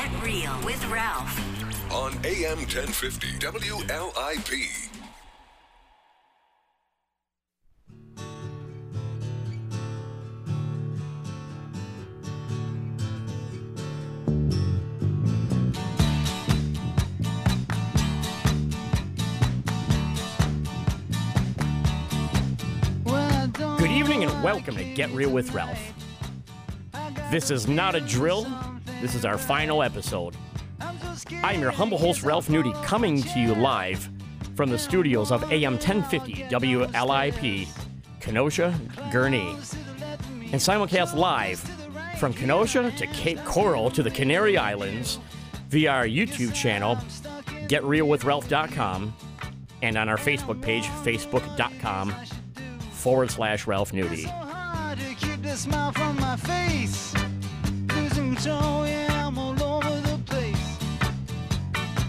Get Real with Ralph. on AM 1050 WLIP. Good evening and welcome to Get Real with Ralph. This is not a drill, this is our final episode. I'm your humble host, Ralph Nudie, coming to you live from the studios of AM 1050 WLIP, Kenosha, Gurnee, and simulcast live from Kenosha to Cape Coral to the Canary Islands via our YouTube channel, GetRealWithRalph.com, and on our Facebook page, Facebook.com forward slash Ralph Nudie. Losing control, yeah, I'm all over the place.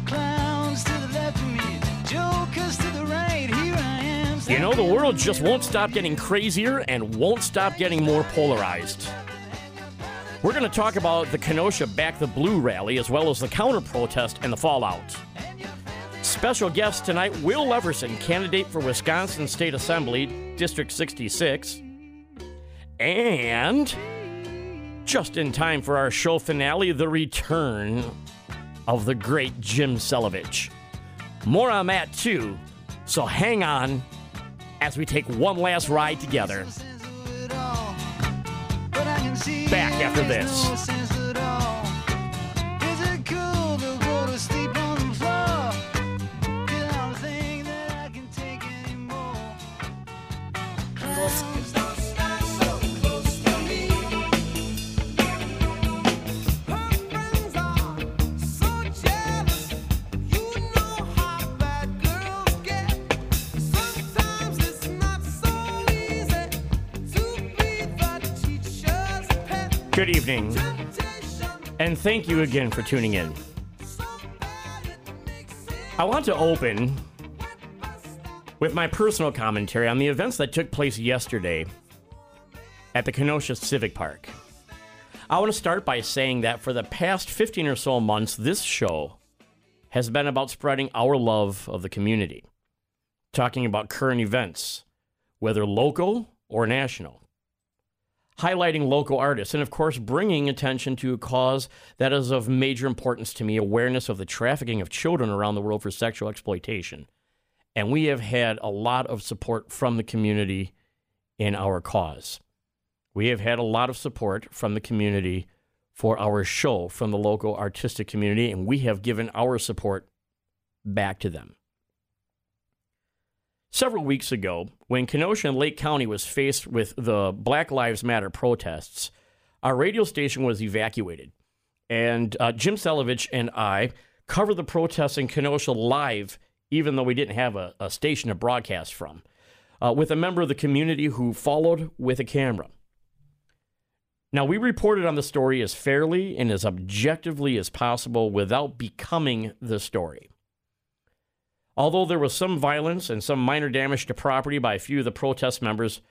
Clowns to the left of me, jokers to the right. Here I am. You know, the world just won't stop getting crazier and won't stop getting more polarized. We're going to talk about the Kenosha Back the Blue rally as well as the counter protest and the fallout. Special guest tonight, Will Leverson, candidate for Wisconsin State Assembly, District 66. And just in time for our show finale, the return of the great Jim Selovich. More on that too, so hang on as we take one last ride together. Back after this. Good evening, and thank you again for tuning in. I want to open with my personal commentary on the events that took place yesterday at the Kenosha Civic Park. I want to start by saying that for the past 15 or so months, this show has been about spreading our love of the community, talking about current events, whether local or national highlighting local artists, and of course, bringing attention to a cause that is of major importance to me awareness of the trafficking of children around the world for sexual exploitation. And we have had a lot of support from the community in our cause. We have had a lot of support from the community for our show from the local artistic community, and we have given our support back to them. Several weeks ago, when Kenosha and Lake County was faced with the Black Lives Matter protests, our radio station was evacuated. And uh, Jim Selovich and I covered the protests in Kenosha live, even though we didn't have a, a station to broadcast from, uh, with a member of the community who followed with a camera. Now, we reported on the story as fairly and as objectively as possible without becoming the story. Although there was some violence and some minor damage to property by a few of the protest members,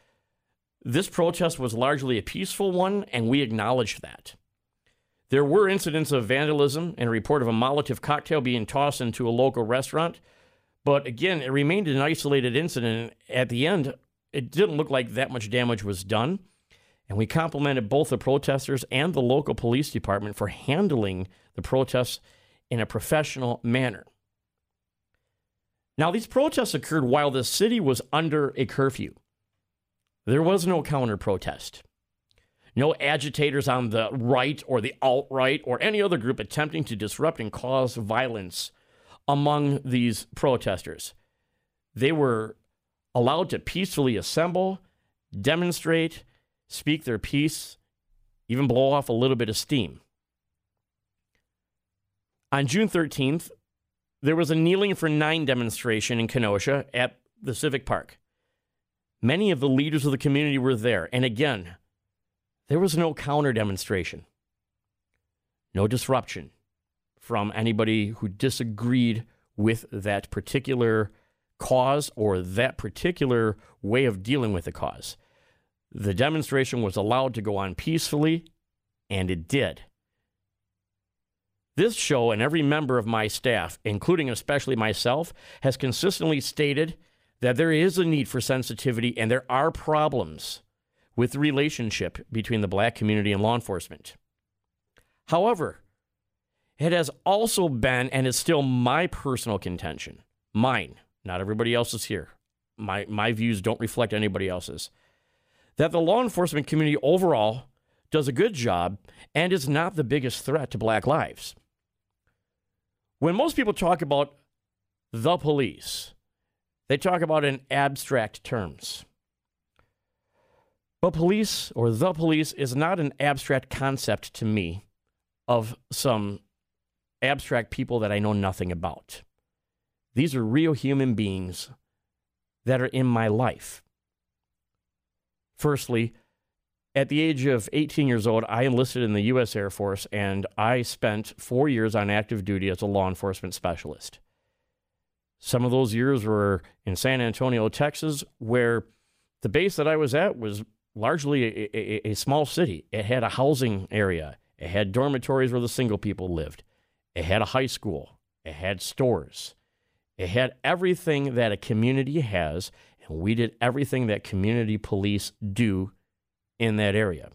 this protest was largely a peaceful one, and we acknowledged that. There were incidents of vandalism and a report of a Molotov cocktail being tossed into a local restaurant, but again, it remained an isolated incident. At the end, it didn't look like that much damage was done, and we complimented both the protesters and the local police department for handling the protests in a professional manner. Now, these protests occurred while the city was under a curfew. There was no counter protest. No agitators on the right or the alt right or any other group attempting to disrupt and cause violence among these protesters. They were allowed to peacefully assemble, demonstrate, speak their piece, even blow off a little bit of steam. On June 13th, there was a kneeling for nine demonstration in Kenosha at the Civic Park. Many of the leaders of the community were there. And again, there was no counter demonstration, no disruption from anybody who disagreed with that particular cause or that particular way of dealing with the cause. The demonstration was allowed to go on peacefully, and it did. This show and every member of my staff, including especially myself, has consistently stated that there is a need for sensitivity and there are problems with the relationship between the black community and law enforcement. However, it has also been and is still my personal contention, mine, not everybody else's here. My, my views don't reflect anybody else's. That the law enforcement community overall does a good job and is not the biggest threat to black lives. When most people talk about the police, they talk about in abstract terms. But police or the police is not an abstract concept to me of some abstract people that I know nothing about. These are real human beings that are in my life. Firstly, at the age of 18 years old, I enlisted in the U.S. Air Force and I spent four years on active duty as a law enforcement specialist. Some of those years were in San Antonio, Texas, where the base that I was at was largely a, a, a small city. It had a housing area, it had dormitories where the single people lived, it had a high school, it had stores, it had everything that a community has, and we did everything that community police do in that area.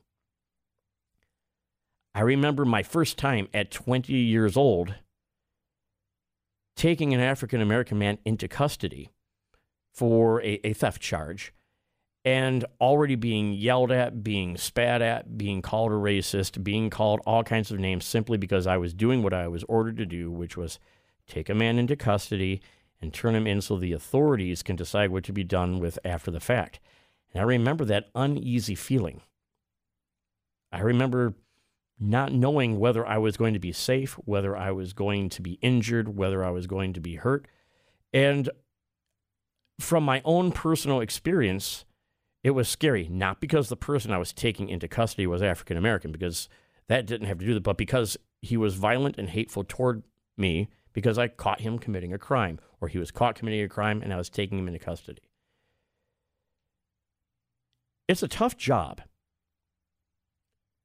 I remember my first time at 20 years old taking an African American man into custody for a, a, theft charge and already being yelled at, being spat at, being called a racist, being called all kinds of names simply because I was doing what I was ordered to do, which was take a man into custody and turn him in so the authorities can decide what to be done with after the fact. And I remember that uneasy feeling. I remember not knowing whether I was going to be safe, whether I was going to be injured, whether I was going to be hurt. And from my own personal experience, it was scary, not because the person I was taking into custody was African American, because that didn't have to do with it, but because he was violent and hateful toward me because I caught him committing a crime, or he was caught committing a crime and I was taking him into custody. It's a tough job.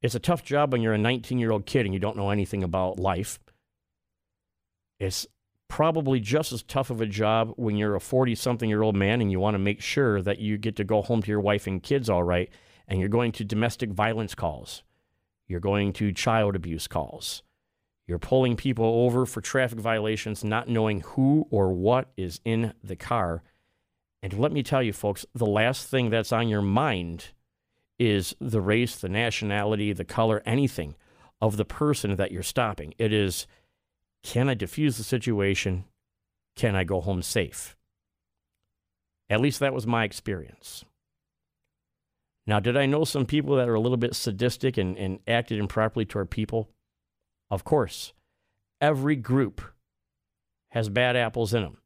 It's a tough job when you're a 19 year old kid and you don't know anything about life. It's probably just as tough of a job when you're a 40 something year old man and you want to make sure that you get to go home to your wife and kids all right, and you're going to domestic violence calls. You're going to child abuse calls. You're pulling people over for traffic violations, not knowing who or what is in the car. And let me tell you, folks, the last thing that's on your mind is the race, the nationality, the color, anything of the person that you're stopping. It is can I diffuse the situation? Can I go home safe? At least that was my experience. Now, did I know some people that are a little bit sadistic and, and acted improperly toward people? Of course. Every group has bad apples in them.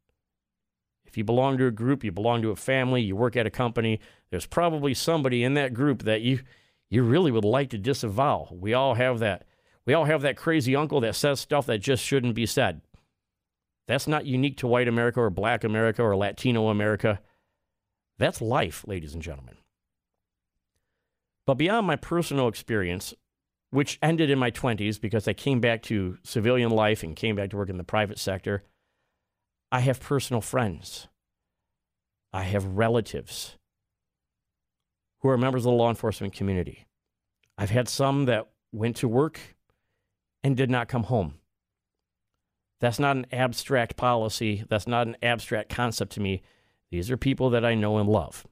If you belong to a group, you belong to a family, you work at a company, there's probably somebody in that group that you you really would like to disavow. We all have that. We all have that crazy uncle that says stuff that just shouldn't be said. That's not unique to white America or black America or Latino America. That's life, ladies and gentlemen. But beyond my personal experience, which ended in my 20s because I came back to civilian life and came back to work in the private sector, I have personal friends. I have relatives who are members of the law enforcement community. I've had some that went to work and did not come home. That's not an abstract policy. That's not an abstract concept to me. These are people that I know and love.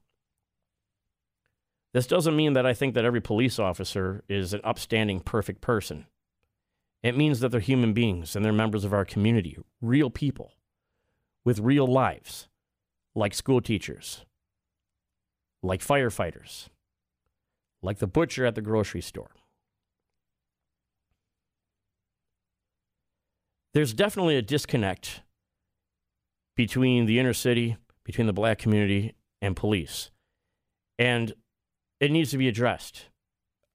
This doesn't mean that I think that every police officer is an upstanding, perfect person. It means that they're human beings and they're members of our community, real people with real lives, like school teachers, like firefighters, like the butcher at the grocery store. There's definitely a disconnect between the inner city, between the black community, and police. And it needs to be addressed.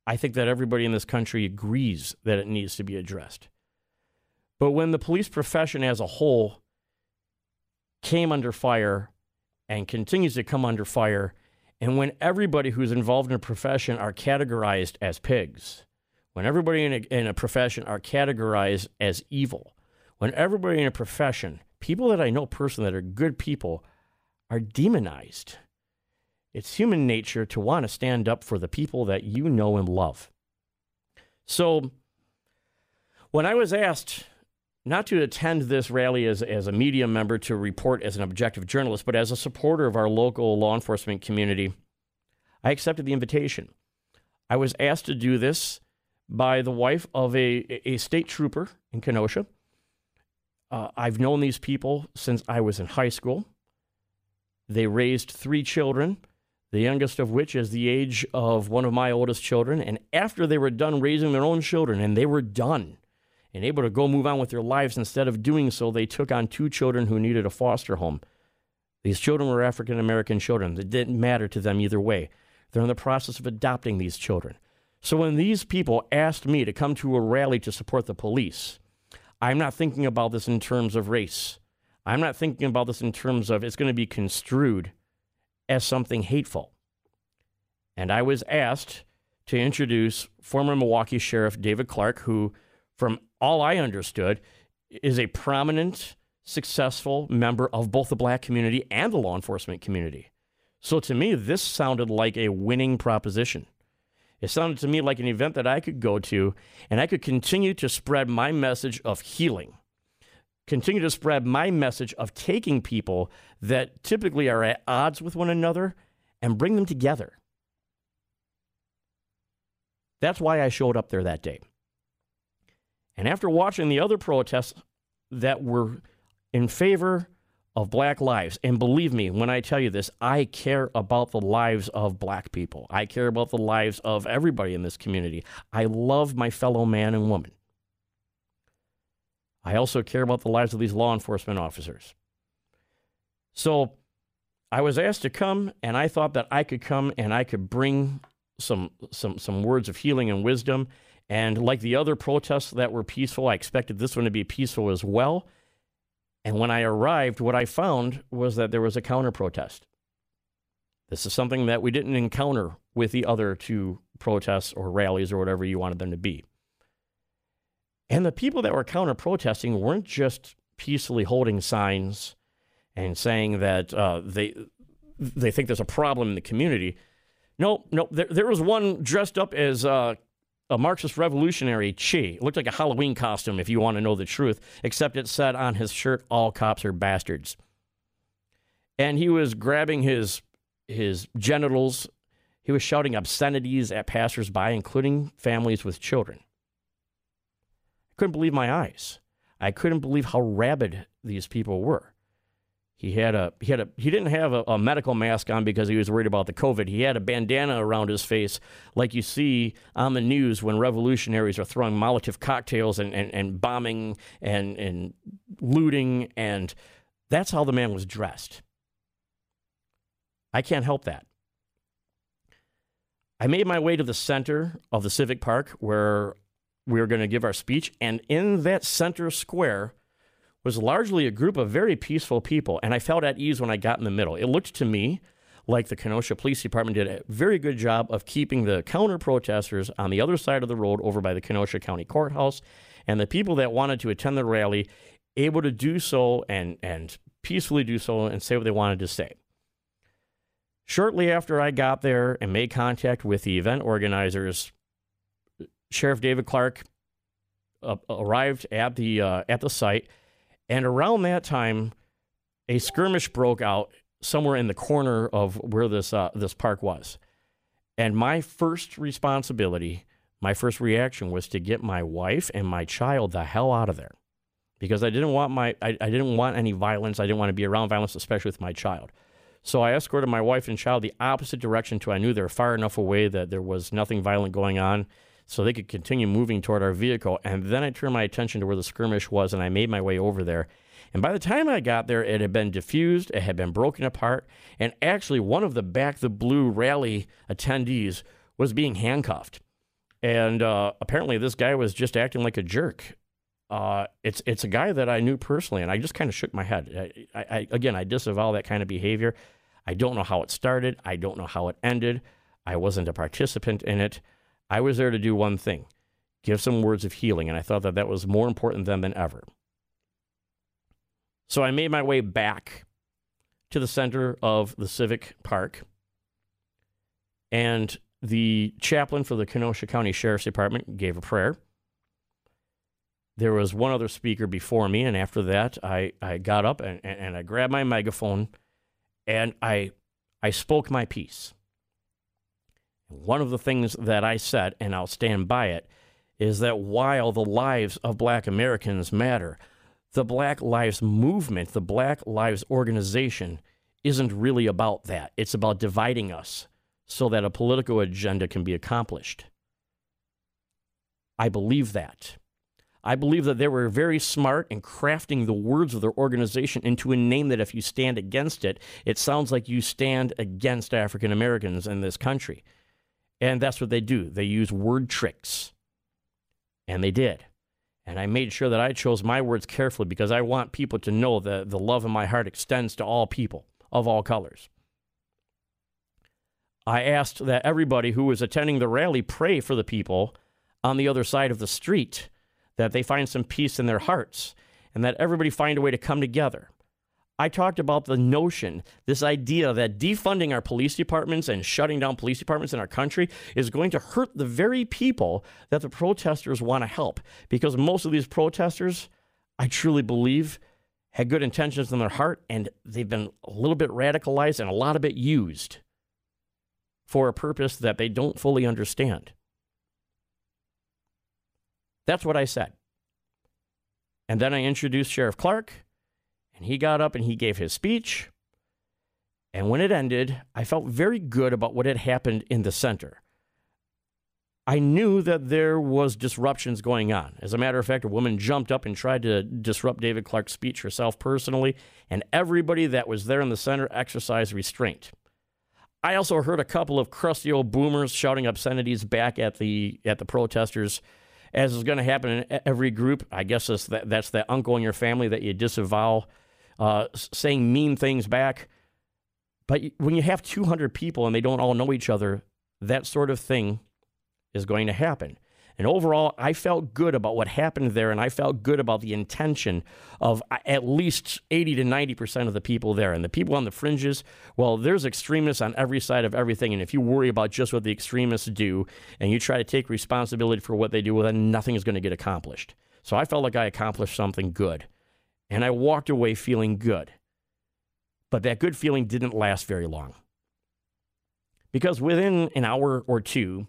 I think that everybody in this country agrees that it needs to be addressed. But when the police profession as a whole came under fire and continues to come under fire. And when everybody who's involved in a profession are categorized as pigs, when everybody in a, in a profession are categorized as evil, when everybody in a profession, people that I know personally that are good people, are demonized. It's human nature to want to stand up for the people that you know and love. So, when I was asked not to attend this rally as, as a media member to report as an objective journalist, but as a supporter of our local law enforcement community, I accepted the invitation. I was asked to do this by the wife of a, a state trooper in Kenosha. Uh, I've known these people since I was in high school. They raised three children, the youngest of which is the age of one of my oldest children. And after they were done raising their own children, and they were done, and able to go move on with their lives. Instead of doing so, they took on two children who needed a foster home. These children were African American children. It didn't matter to them either way. They're in the process of adopting these children. So when these people asked me to come to a rally to support the police, I'm not thinking about this in terms of race. I'm not thinking about this in terms of it's going to be construed as something hateful. And I was asked to introduce former Milwaukee Sheriff David Clarke, who, from all I understood, is a prominent, successful member of both the black community and the law enforcement community. So to me, this sounded like a winning proposition. It sounded to me like an event that I could go to and I could continue to spread my message of healing, continue to spread my message of taking people that typically are at odds with one another and bring them together. That's why I showed up there that day. And after watching the other protests that were in favor of black lives, and believe me when I tell you this, I care about the lives of black people. I care about the lives of everybody in this community. I love my fellow man and woman. I also care about the lives of these law enforcement officers. So I was asked to come, and I thought that I could come and I could bring some some some words of healing and wisdom and like the other protests that were peaceful, I expected this one to be peaceful as well. And when I arrived, what I found was that there was a counter protest. This is something that we didn't encounter with the other two protests or rallies or whatever you wanted them to be. And the people that were counter protesting weren't just peacefully holding signs and saying that uh, they they think there's a problem in the community. No, no, there, there was one dressed up as uh, a Marxist revolutionary, Che. It looked like a Halloween costume, if you want to know the truth, except it said on his shirt, All cops are bastards. And he was grabbing his, his genitals. He was shouting obscenities at passersby, including families with children. I couldn't believe my eyes. I couldn't believe how rabid these people were. He had a he had a he didn't have a, a, medical mask on because he was worried about the COVID. He had a bandana around his face, like you see on the news when revolutionaries are throwing Molotov cocktails and, and, and bombing and, and looting, and that's how the man was dressed. I can't help that. I made my way to the center of the Civic Park where we were going to give our speech, and in that center square was largely a group of very peaceful people, and I felt at ease when I got in the middle. It looked to me like the Kenosha Police Department did a very good job of keeping the counter protesters on the other side of the road over by the Kenosha County Courthouse, and the people that wanted to attend the rally able to do so and, and peacefully do so and say what they wanted to say. Shortly after I got there and made contact with the event organizers, Sheriff David Clarke uh, arrived at the uh, at the site and around that time, a skirmish broke out somewhere in the corner of where this uh, this park was. And my first responsibility, my first reaction was to get my wife and my child the hell out of there. Because I didn't want my I, I didn't want any violence. I didn't want to be around violence, especially with my child. So I escorted my wife and child the opposite direction to I knew they were far enough away that there was nothing violent going on so they could continue moving toward our vehicle. And then I turned my attention to where the skirmish was and I made my way over there. And by the time I got there, it had been diffused, it had been broken apart, and actually one of the Back the Blue rally attendees was being handcuffed. And uh, apparently, this guy was just acting like a jerk. Uh, it's it's a guy that I knew personally, and I just kind of shook my head. I, I, again, I disavow that kind of behavior. I don't know how it started. I don't know how it ended. I wasn't a participant in it. I was there to do one thing give some words of healing. And I thought that that was more important then than ever. So I made my way back to the center of the Civic Park. And the chaplain for the Kenosha County Sheriff's Department gave a prayer. There was one other speaker before me, and after that, I, I got up and, and, and I grabbed my megaphone and I, I spoke my piece. One of the things that I said, and I'll stand by it, is that while the lives of black Americans matter, the Black Lives Movement, the Black Lives Organization, isn't really about that. It's about dividing us so that a political agenda can be accomplished. I believe that. I believe that they were very smart in crafting the words of their organization into a name that if you stand against it, it sounds like you stand against African Americans in this country. And that's what they do. They use word tricks. And they did. And I made sure that I chose my words carefully because I want people to know that the love in my heart extends to all people of all colors. I asked that everybody who was attending the rally pray for the people on the other side of the street, that they find some peace in their hearts, and that everybody find a way to come together. I talked about the notion, this idea that defunding our police departments and shutting down police departments in our country is going to hurt the very people that the protesters want to help. Because most of these protesters, I truly believe, had good intentions in their heart and they've been a little bit radicalized and a lot of it used for a purpose that they don't fully understand. That's what I said. And then I introduced Sheriff Clarke and he got up and he gave his speech. And when it ended, I felt very good about what had happened in the center. I knew that there was disruptions going on. As a matter of fact, a woman jumped up and tried to disrupt David Clarke's speech herself personally, and everybody that was there in the center exercised restraint. I also heard a couple of crusty old boomers shouting obscenities back at the at the protesters as is going to happen in every group. I guess that's that, that's that uncle in your family that you disavow uh, saying mean things back. But when you have 200 people and they don't all know each other, that sort of thing is going to happen. And overall, I felt good about what happened there, and I felt good about the intention of uh, at least 80 to 90% of the people there. And the people on the fringes, well, there's extremists on every side of everything. And if you worry about just what the extremists do and you try to take responsibility for what they do, well, then nothing is going to get accomplished. So I felt like I accomplished something good and I walked away feeling good. But that good feeling didn't last very long. Because within an hour or two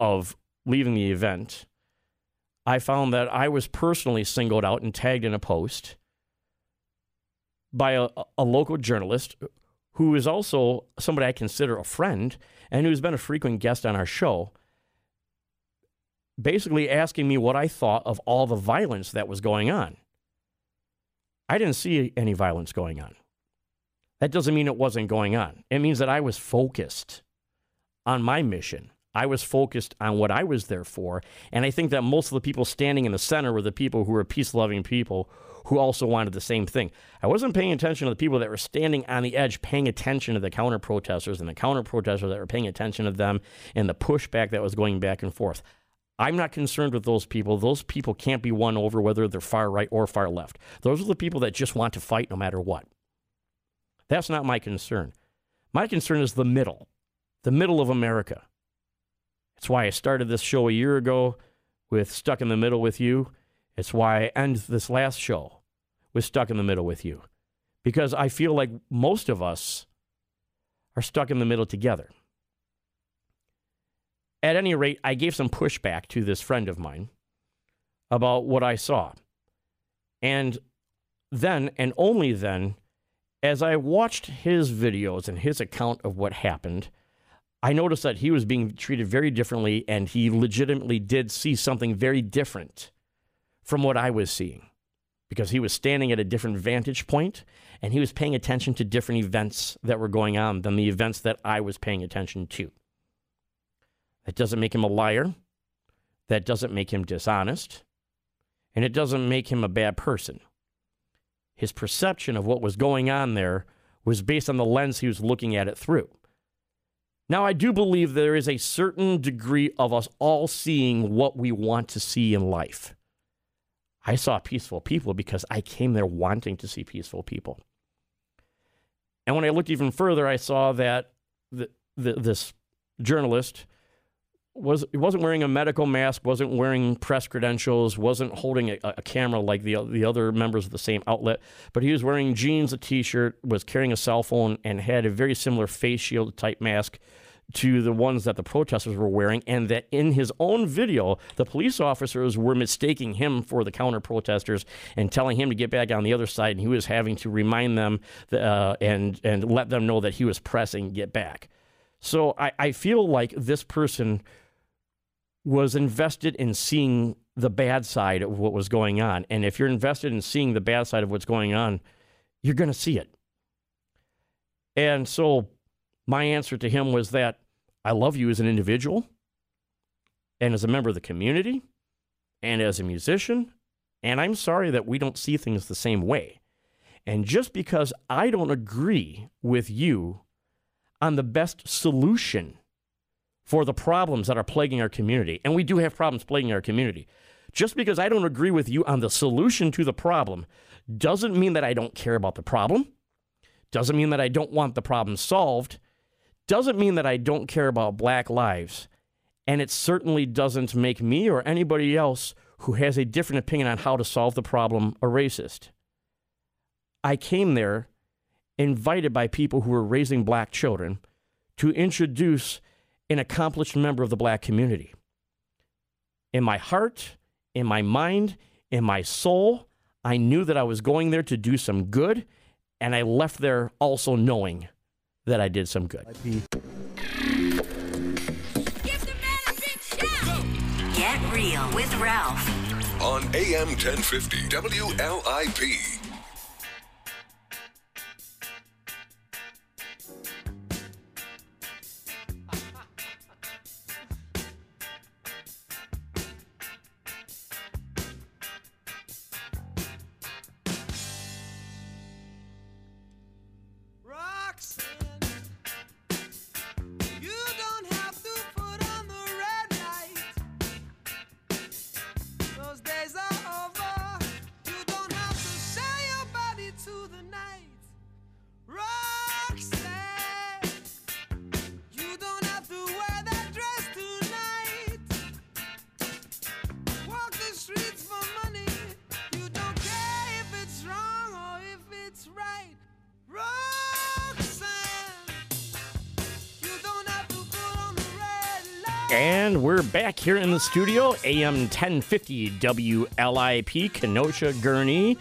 of leaving the event, I found that I was personally singled out and tagged in a post by a, a local journalist who is also somebody I consider a friend and who's been a frequent guest on our show, basically asking me what I thought of all the violence that was going on. I didn't see any violence going on. That doesn't mean it wasn't going on. It means that I was focused on my mission. I was focused on what I was there for. And I think that most of the people standing in the center were the people who were peace loving people who also wanted the same thing. I wasn't paying attention to the people that were standing on the edge, paying attention to the counter protesters and the counter protesters that were paying attention to them and the pushback that was going back and forth. I'm not concerned with those people. Those people can't be won over whether they're far right or far left. Those are the people that just want to fight no matter what. That's not my concern. My concern is the middle, the middle of America. It's why I started this show a year ago with Stuck in the Middle with You. It's why I end this last show with Stuck in the Middle with You. Because I feel like most of us are stuck in the middle together. At any rate, I gave some pushback to this friend of mine about what I saw. And then, and only then, as I watched his videos and his account of what happened, I noticed that he was being treated very differently and he legitimately did see something very different from what I was seeing because he was standing at a different vantage point and he was paying attention to different events that were going on than the events that I was paying attention to. That doesn't make him a liar. That doesn't make him dishonest. And it doesn't make him a bad person. His perception of what was going on there was based on the lens he was looking at it through. Now, I do believe there is a certain degree of us all seeing what we want to see in life. I saw peaceful people because I came there wanting to see peaceful people. And when I looked even further, I saw that the, the, this journalist was he wasn't wearing a medical mask, wasn't wearing press credentials, wasn't holding a, a, camera like the the other members of the same outlet, but he was wearing jeans, a t-shirt, was carrying a cell phone, and had a very similar face shield type mask to the ones that the protesters were wearing, and that in his own video, the police officers were mistaking him for the counter protesters and telling him to get back on the other side, and he was having to remind them uh, and and let them know that he was pressing get back. So I, I feel like this person was invested in seeing the bad side of what was going on. And if you're invested in seeing the bad side of what's going on, you're going to see it. And so my answer to him was that I love you as an individual and as a member of the community and as a musician. And I'm sorry that we don't see things the same way. And just because I don't agree with you on the best solution for the problems that are plaguing our community. And we do have problems plaguing our community. Just because I don't agree with you on the solution to the problem doesn't mean that I don't care about the problem, doesn't mean that I don't want the problem solved, doesn't mean that I don't care about black lives. And it certainly doesn't make me or anybody else who has a different opinion on how to solve the problem a racist. I came there invited by people who were raising black children to introduce an accomplished member of the black community. In my heart, in my mind, in my soul, I knew that I was going there to do some good, and I left there also knowing that I did some good. Get real with Ralph. On AM 1050 WLIP. Back here in the studio, AM 1050 WLIP, Kenosha, Gurnee.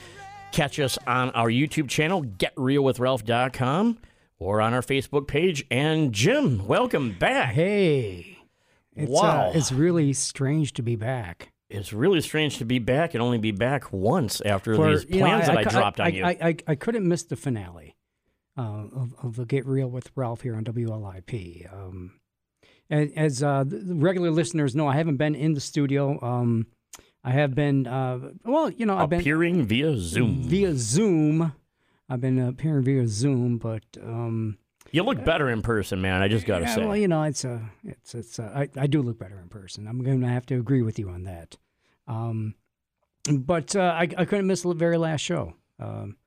Catch us on our YouTube channel, getrealwithralph.com, or on our Facebook page. And Jim, welcome back. Hey. It's, Wow. Uh, it's really strange to be back. It's really strange to be back and only be back once after For- these you know, plans that I, cou- dropped I, on you. I, I, I couldn't miss the finale uh, of, of the Get Real with Ralph here on WLIP. Um, as uh, regular listeners know, I haven't been in the studio. Um, I have been, uh, well, you know, I've been Appearing via Zoom. via Zoom. I've been appearing via Zoom, but um, you look better in person, man. I just got to yeah, say. well, you know, it's a, it's, it's a, I, I do look better in person. I'm going to have to agree with you on that. Um, but uh, I, I couldn't miss the very last show. Um,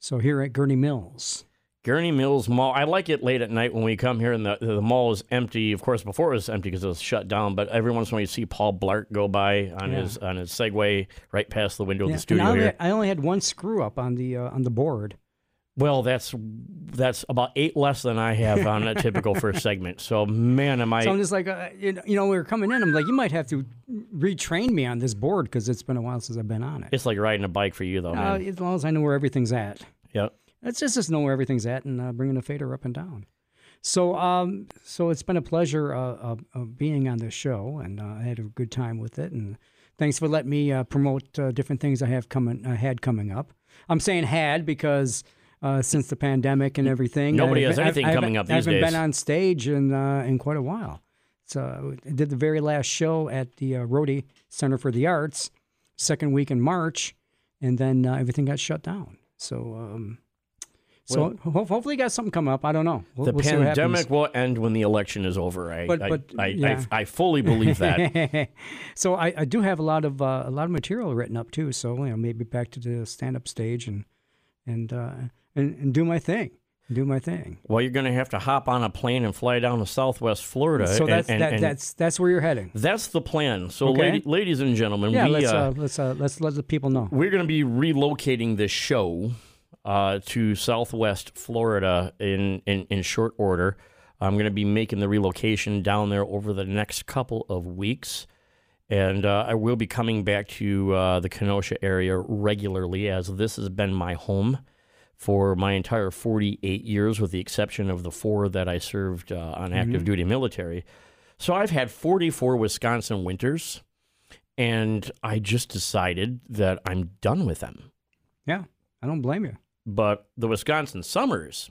so here at Gurnee Mills, Gurnee Mills Mall. I like it late at night when we come here and the, the mall is empty. Of course, before it was empty because it was shut down. But every once in a while, you see Paul Blart go by on Yeah. his on his Segway right past the window of the studio I only, here. I only had one screw up on the uh, on the board. Well, that's that's about eight less than I have on a typical first segment. So, man, am I? So I'm just like, uh, you know, you know, we were coming in. I'm like, you might have to retrain me on this board because it's been a while since I've been on it. it's like riding a bike for you, though, Uh, as long as I know where everything's at. Yep. Let's just, just know where everything's at and uh, bringing the fader up and down. So, um, so it's been a pleasure uh, of, of being on this show, and uh, I had a good time with it. And thanks for letting me uh, promote uh, different things I have coming, I had coming up. I'm saying had because uh, since the pandemic and everything, Nobody I've- has anything I haven't- coming up I haven't days. been on stage in uh, in quite a while. So I did the very last show at the uh, Rhode Center for the Arts, second week in March, and then uh, everything got shut down. So, um, So ho- hopefully, you got something come up. I don't know. We'll, The we'll see what happens. pandemic will end when the election is over. I, But- I, but, I, yeah. I, I fully believe that. so I, I do have a lot of uh, a lot of material written up too. So you know, maybe back to the stand up stage and and, uh, and and do my thing, do my thing. well, you're going to have to hop on a plane and fly down to Southwest Florida. So that's and- that, and that's that's where you're heading. that's the plan. So, Okay. lady, ladies and gentlemen, Yeah, we, let's uh, uh, let's uh, let's let the people know. we're going to be relocating this show uh, to Southwest Florida in, in, in short order. I'm going to be making the relocation down there over the next couple of weeks. And uh, I will be coming back to uh, the Kenosha area regularly, as this has been my home for my entire 48 years, with the exception of the four that I served uh, on active duty military. So I've had 44 Wisconsin winters, and I just decided that I'm done with them. Yeah, I don't blame you. But the Wisconsin summers,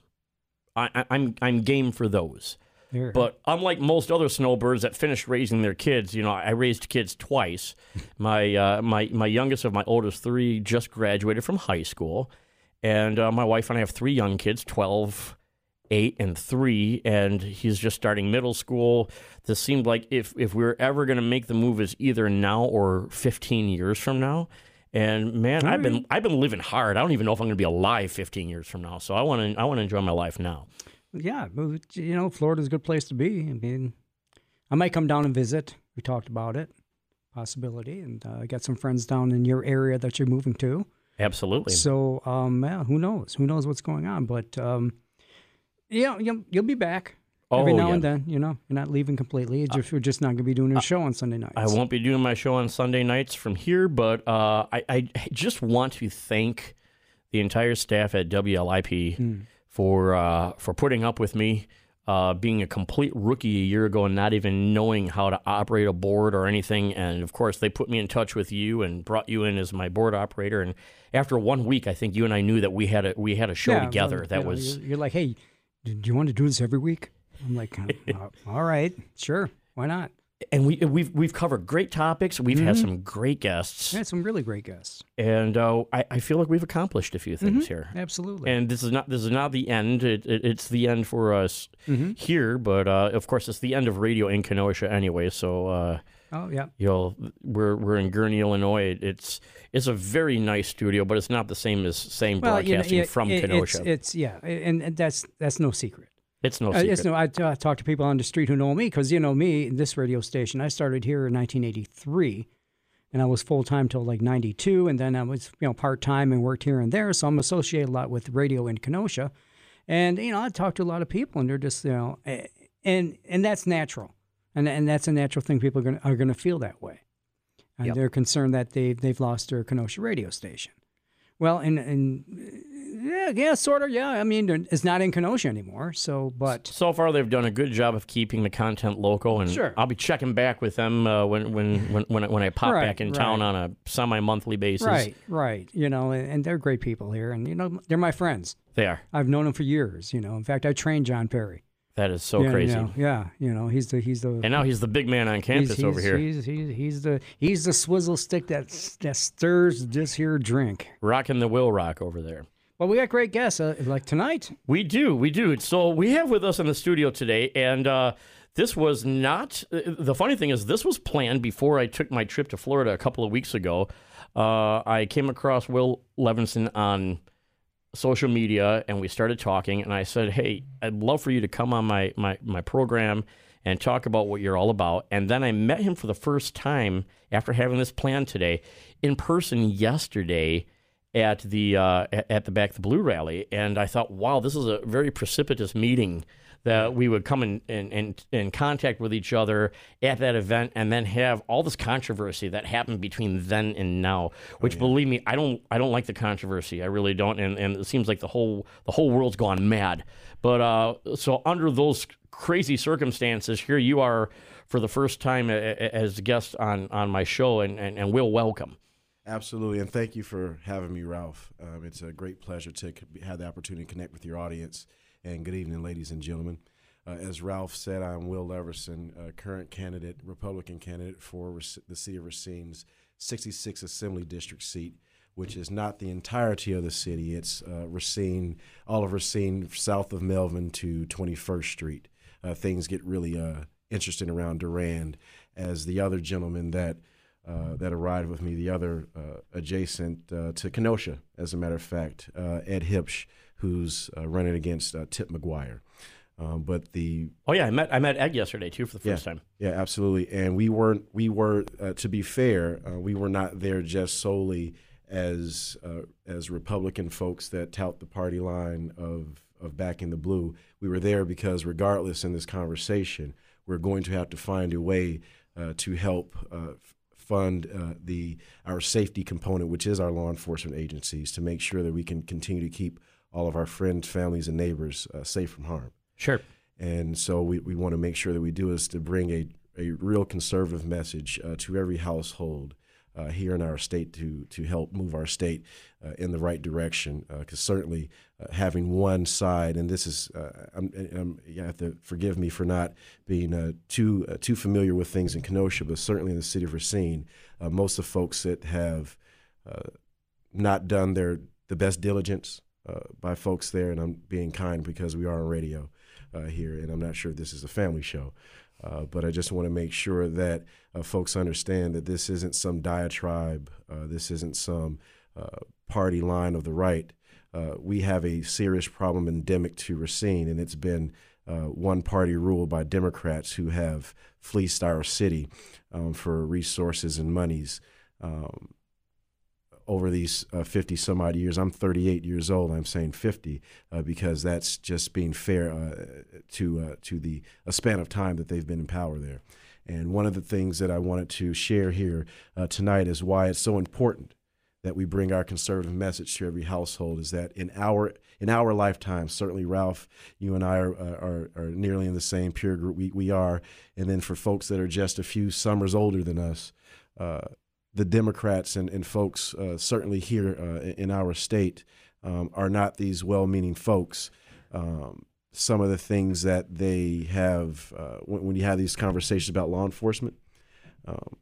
I, I, I'm I'm game for those. There. But unlike most other snowbirds that finished raising their kids, you know, I raised kids twice. My uh, my my youngest of my oldest three just graduated from high school, and uh, my wife and I have three young kids, 12, 8, and 3, and he's just starting middle school. This seemed like if if we were ever going to make the move is either now or 15 years from now. And man, I've been I've been living hard. I don't even know if I'm going to be alive 15 years from now. So I want to I want to enjoy my life now. yeah, you know, Florida's a good place to be. I mean, I might come down and visit. We talked about it, possibility, and uh, I got some friends down in your area that you're moving to. Absolutely. So, um, yeah, who knows? Who knows what's going on? But um, yeah, you'll, you'll be back every Oh, now yeah. and then. You know, you're not leaving completely. You're just, you're just not going to be doing a show on Sunday nights. I won't be doing my show on Sunday nights from here, but uh, I, I just want to thank the entire staff at WLIP for uh, for putting up with me. Uh, being a complete rookie a year ago and not even knowing how to operate a board or anything, and of course they put me in touch with you and brought you in as my board operator. And after one week, I think you and I knew that we had a we had a show Yeah, together. well, that you know, was You're, you're like, hey, do you want to do this every week? I'm like, all right, sure, why not? and we we've we've covered great topics. We've had some great guests, We had some really great guests. and uh, I, I feel like we've accomplished a few things here. Absolutely. And this is not this is not the end. It, it, it's the end for us here, but uh, of course it's the end of radio in Kenosha anyway. So uh, oh yeah. you'll we're we're in Gurnee, Illinois. It's it's a very nice studio, but it's not the same as same Well, you know, broadcasting it- from it- Kenosha. It's, it's yeah, and, and that's that's no secret. It's no Uh, it's no. I talk to people on the street who know me because you know me. This radio station, I started here in 1983, and I was full time till like 92, and then I was you know part time and worked here and there. So I'm associated a lot with radio in Kenosha, and you know I talk to a lot of people, and they're just you know, and and that's natural, and and that's a natural thing. People are gonna are gonna feel that way, and Yep. they're concerned that they've, they've lost their Kenosha radio station. Well, and and yeah, yeah, sort of, yeah. I mean, it's not in Kenosha anymore. So, but so far, they've done a good job of keeping the content local, and Sure. I'll be checking back with them uh, when when when when I, when I pop Right, back in town on a semi-monthly basis. right, right. You know, and, and they're great people here, and you know, they're my friends. They are. I've known them for years. You know, in fact, I trained John Perry. That is so Yeah, crazy. You know, yeah, you know, he's the he's the And now he's the big man on campus he's, over here, He's, he's, he's the he's the swizzle stick that that stirs this here drink. rocking the Will Rock over there. Well, we got great guests uh, like tonight. We do, we do. So we have with us in the studio today, and uh, this was not. uh, The funny thing is, this was planned before I took my trip to Florida a couple of weeks ago. Uh, I came across Will Levinson on social media, and we started talking. And I said, "Hey, I'd love for you to come on my my my program." And talk about what you're all about. And then I met him for the first time after having this plan today in person yesterday at the uh, at the Back the Blue rally, and I thought, wow, this is a very precipitous meeting that we would come in, in, in, in contact with each other at that event and then have all this controversy that happened between then and now which believe me i don't i don't like the controversy. I really don't and, and it seems like the whole the whole world's gone mad. But uh so under those crazy circumstances here you are for the first time as a guest on on my show and and, and we'll welcome Absolutely, and thank you for having me, Ralph. Um, it's a great pleasure to have the opportunity to connect with your audience. And good evening, ladies and gentlemen. Uh, as Ralph said, I'm Will Leverson, current candidate, Republican candidate for the City of Racine's 66 Assembly District seat, which is not the entirety of the city. It's uh, Racine, all of Racine, south of Melvin to 21st Street. Uh, things get really uh, interesting around Durand, as the other gentleman that uh, that arrived with me, the other uh, adjacent uh, to Kenosha, as a matter of fact, uh, Ed Hibsch, who's uh, running against uh, Tip McGuire. Um, but the Oh yeah, I met I met Ed yesterday too for the first yeah, time. Yeah, absolutely. And we weren't. We were, uh, to be fair, uh, we were not there just solely as uh, as Republican folks that tout the party line of of backing the blue. We were there because, regardless, in this conversation, we're going to have to find a way uh, to help. Uh, Fund uh, the our safety component, which is our law enforcement agencies, to make sure that we can continue to keep all of our friends, families, and neighbors uh, safe from harm. Sure. And so we, we want to make sure that we do is to bring a, a real conservative message uh, to every household uh, here in our state to, to help move our state uh, in the right direction. Because certainly uh, having one side, and this is, uh, I'm, I'm, you have to forgive me for not being uh, too, uh, too familiar with things in Kenosha, but certainly in the city of Racine, uh, most of the folks that have uh, not done their the best diligence uh, by folks there, and I'm being kind because we are on radio uh, here, and I'm not sure if this is a family show. Uh, but I just want to make sure that uh, folks understand that this isn't some diatribe, uh, this isn't some uh, party line of the right. Uh, we have a serious problem endemic to Racine, and it's been uh, one party rule by Democrats who have fleeced our city um, for resources and monies. Um, over these uh, 50 some odd years. I'm 38 years old. I'm saying 50 uh, because that's just being fair uh, to to the span of time that they've been in power there. And one of the things that I wanted to share here uh, tonight is why it's so important that we bring our conservative message to every household is that in our in our lifetime, certainly Ralph, you and I are, are, are nearly in the same peer group. We, we are. And then for folks that are just a few summers older than us, uh, the Democrats and, and folks, uh, certainly here uh, in our state, um, are not these well meaning folks. Um, some of the things that they have, uh, when, when, you have these conversations about law enforcement um,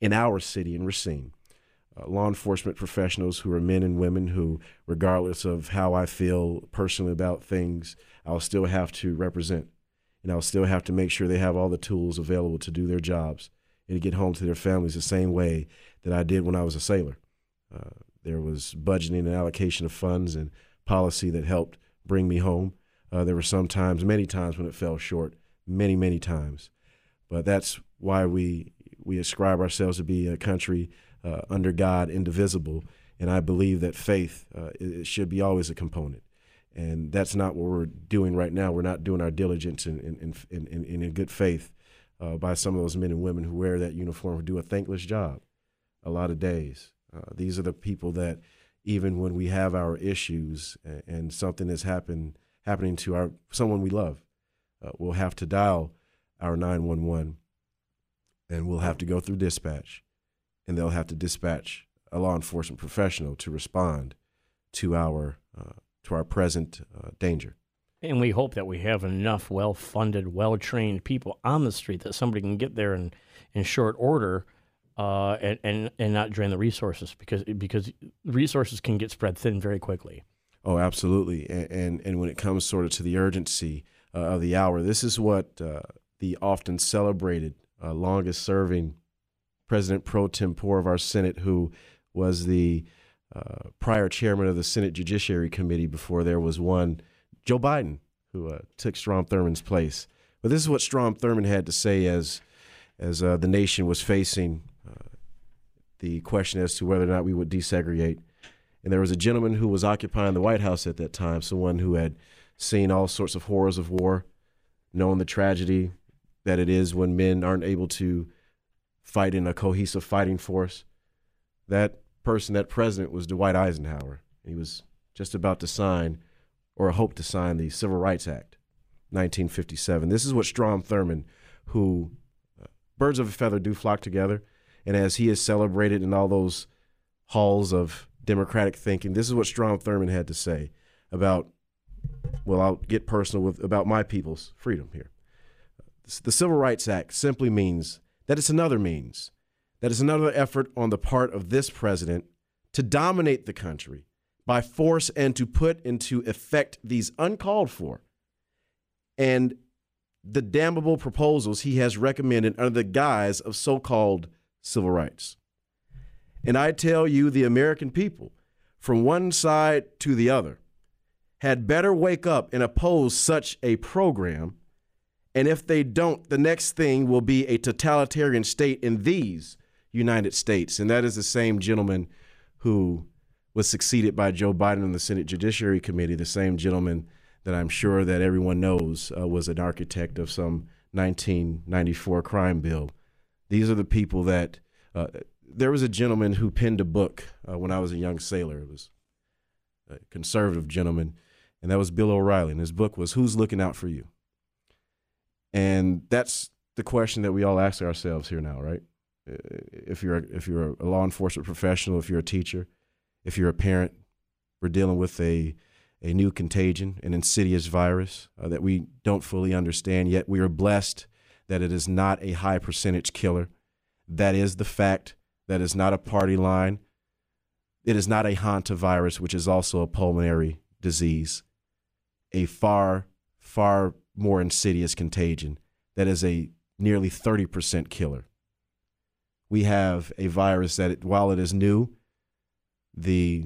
in our city, in Racine, uh, law enforcement professionals who are men and women who, regardless of how I feel personally about things, I'll still have to represent. And I'll still have to make sure they have all the tools available to do their jobs and to get home to their families the same way that I did when I was a sailor. Uh, there was budgeting and allocation of funds and policy that helped bring me home. Uh, there were some times, many times, when it fell short, many, many times. But that's why we we ascribe ourselves to be a country uh, under God, indivisible. And I believe that faith uh, it, should be always a component. And that's not what we're doing right now. We're not doing our diligence in, in, in, in, in good faith uh, by some of those men and women who wear that uniform who do a thankless job a lot of days. Uh, these are the people that, even when we have our issues and, and something has happened happening to our someone we love, uh, we'll have to dial our 911 and we'll have to go through dispatch and they'll have to dispatch a law enforcement professional to respond to our uh, to our present uh, danger. And we hope that we have enough well-funded, well-trained people on the street that somebody can get there in, in short order uh, and, and and not drain the resources because because resources can get spread thin very quickly. Oh, absolutely. And and, and when it comes sort of to the urgency uh, of the hour, this is what uh, the often celebrated uh, longest-serving President pro tempore of our Senate, who was the uh, prior chairman of the Senate Judiciary Committee before there was one, Joe Biden, who uh, took Strom Thurmond's place. But this is what Strom Thurmond had to say as as uh, the nation was facing the question as to whether or not we would desegregate. And there was a gentleman who was occupying the White House at that time, someone who had seen all sorts of horrors of war, known the tragedy that it is when men aren't able to fight in a cohesive fighting force. That person, that president, was Dwight Eisenhower. He was just about to sign, or hope to sign, the Civil Rights Act, 1957. This is what Strom Thurmond, who uh, birds of a feather do flock together, and as he is celebrated in all those halls of democratic thinking, this is what Strom Thurmond had to say about. Well, I'll get personal with about my people's freedom here. The Civil Rights Act simply means that it's another means, that it's another effort on the part of this president to dominate the country by force and to put into effect these uncalled for and the damnable proposals he has recommended under the guise of so called civil rights. And I tell you, the American people, from one side to the other, had better wake up and oppose such a program. And if they don't, the next thing will be a totalitarian state in these United States. And that is the same gentleman who was succeeded by Joe Biden on the Senate Judiciary Committee, the same gentleman that I'm sure that everyone knows uh, was an architect of some 1994 crime bill. These are the people that uh, there was a gentleman who penned a book uh, when I was a young sailor. It was a conservative gentleman, and that was Bill O'Reilly. And his book was "Who's Looking Out for You?" And that's the question that we all ask ourselves here now, right? If you're if you're a law enforcement professional, if you're a teacher, if you're a parent, we're dealing with a a new contagion, an insidious virus uh, that we don't fully understand yet. We are blessed that it is not a high percentage killer. That is the fact. That is not a party line. It is not a hantavirus, which is also a pulmonary disease, a far, far more insidious contagion that is a nearly 30% killer. We have a virus that, while it is new, the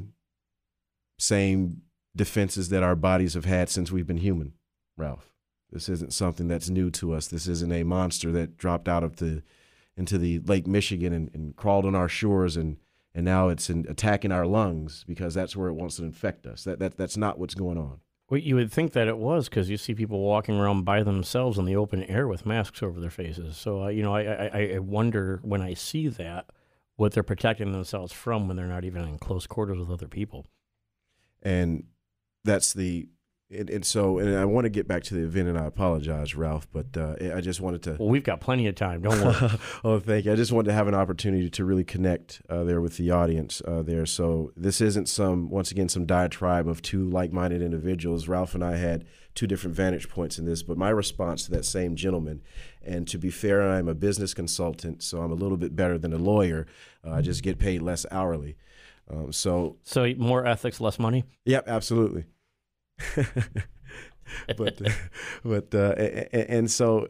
same defenses that our bodies have had since we've been human, Ralph. This isn't something that's new to us. This isn't a monster that dropped out of the into the Lake Michigan and, and crawled on our shores and and now it's in, attacking our lungs because that's where it wants to infect us. That, that that's not what's going on. Well, you would think that it was because you see people walking around by themselves in the open air with masks over their faces. So uh, you know, I, I I wonder when I see that what they're protecting themselves from when they're not even in close quarters with other people. And that's the and, and, so and I want to get back to the event and I apologize, Ralph, but uh, I just wanted to. Well, we've got plenty of time. Don't worry. oh, thank you. I just wanted to have an opportunity to really connect uh, there with the audience uh, there. So this isn't some once again some diatribe of two like-minded individuals. Ralph and I had two different vantage points in this, but my response to that same gentleman, and to be fair, I'm a business consultant, so I'm a little bit better than a lawyer. Uh, I just get paid less hourly. Um, so so more ethics, less money. Yep, absolutely. but but uh, and so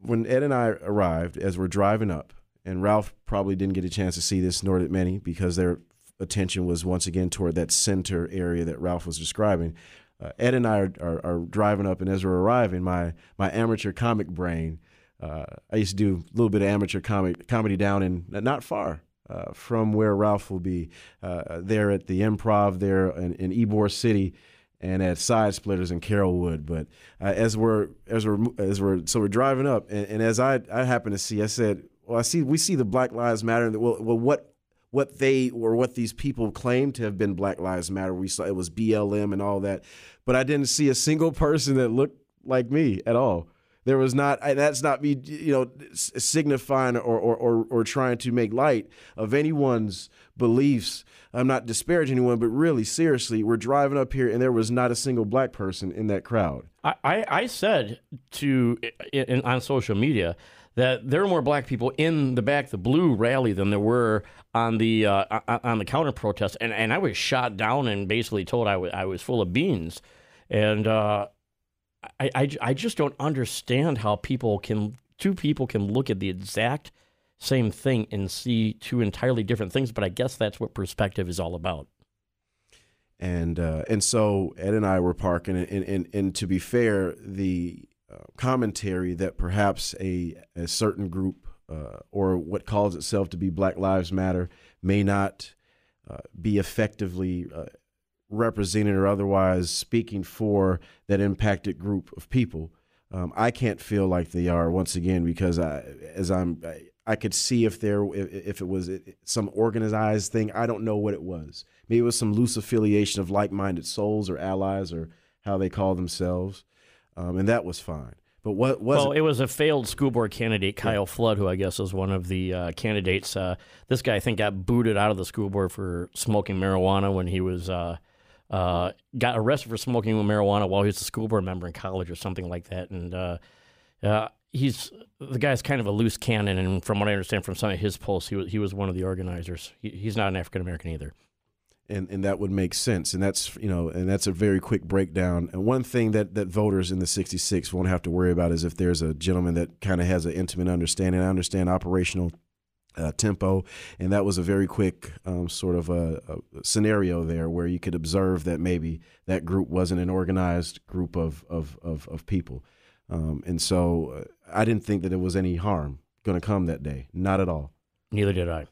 when Ed and I arrived, as we're driving up, and Ralph probably didn't get a chance to see this, nor did many, because their attention was once again toward that center area that Ralph was describing. Uh, Ed and I are, are, are, driving up, and as we're arriving, my my amateur comic brain. Uh, I used to do a little bit of amateur comic comedy down in not far uh, from where Ralph will be uh, there at the Improv there in, in Ybor City and at Side Splitters in Carrollwood. But uh, as we're as we're as we're so we're driving up, and, and, as I I happen to see, I said, well, I see we see the Black Lives Matter. And well, well, what what they or what these people claim to have been Black Lives Matter. We saw it was BLM and all that, but I didn't see a single person that looked like me at all. There was not. That's not me, you know, signifying or, or or or trying to make light of anyone's beliefs I'm not disparaging anyone, but really, seriously, we're driving up here and there was not a single black person in that crowd. I, I, I said to in, on social media that there were more black people in the back the blue rally than there were on the uh, on the counter protest, and and I was shot down and basically told I, w- I was full of beans, and uh, I, I I just don't understand how people can two people can look at the exact same thing and see two entirely different things. But I guess that's what perspective is all about. And uh, and so Ed and I were parking, and and, and to be fair, the uh, commentary that perhaps a a certain group uh, or what calls itself to be Black Lives Matter may not uh, be effectively uh, representing or otherwise speaking for that impacted group of people. Um, I can't feel like they are once again because I, as I'm I could see if there if, if it was some organized thing. I don't know what it was. Maybe it was some loose affiliation of like-minded souls or allies or how they call themselves, um, and that was fine. But what was well, it? it was a failed school board candidate, Kyle yeah. Flood, who I guess was one of the uh, candidates. Uh, this guy, I think, got booted out of the school board for smoking marijuana when he was uh, uh got arrested for smoking marijuana while he was a school board member in college or something like that. And uh, uh, he's the guy's kind of a loose cannon, and from what I understand from some of his posts, he was he was one of the organizers. He, he's not an African American either. and and that would make sense. And that's you know, and that's a very quick breakdown. And one thing that that voters in the '66 won't have to worry about is if there's a gentleman that kind of has an intimate understanding. I understand operational uh, tempo, and that was a very quick um, sort of a, a scenario there where you could observe that maybe that group wasn't an organized group of of of, of people, um, and so uh, I didn't think that there was any harm going to come that day, not at all. Neither did I.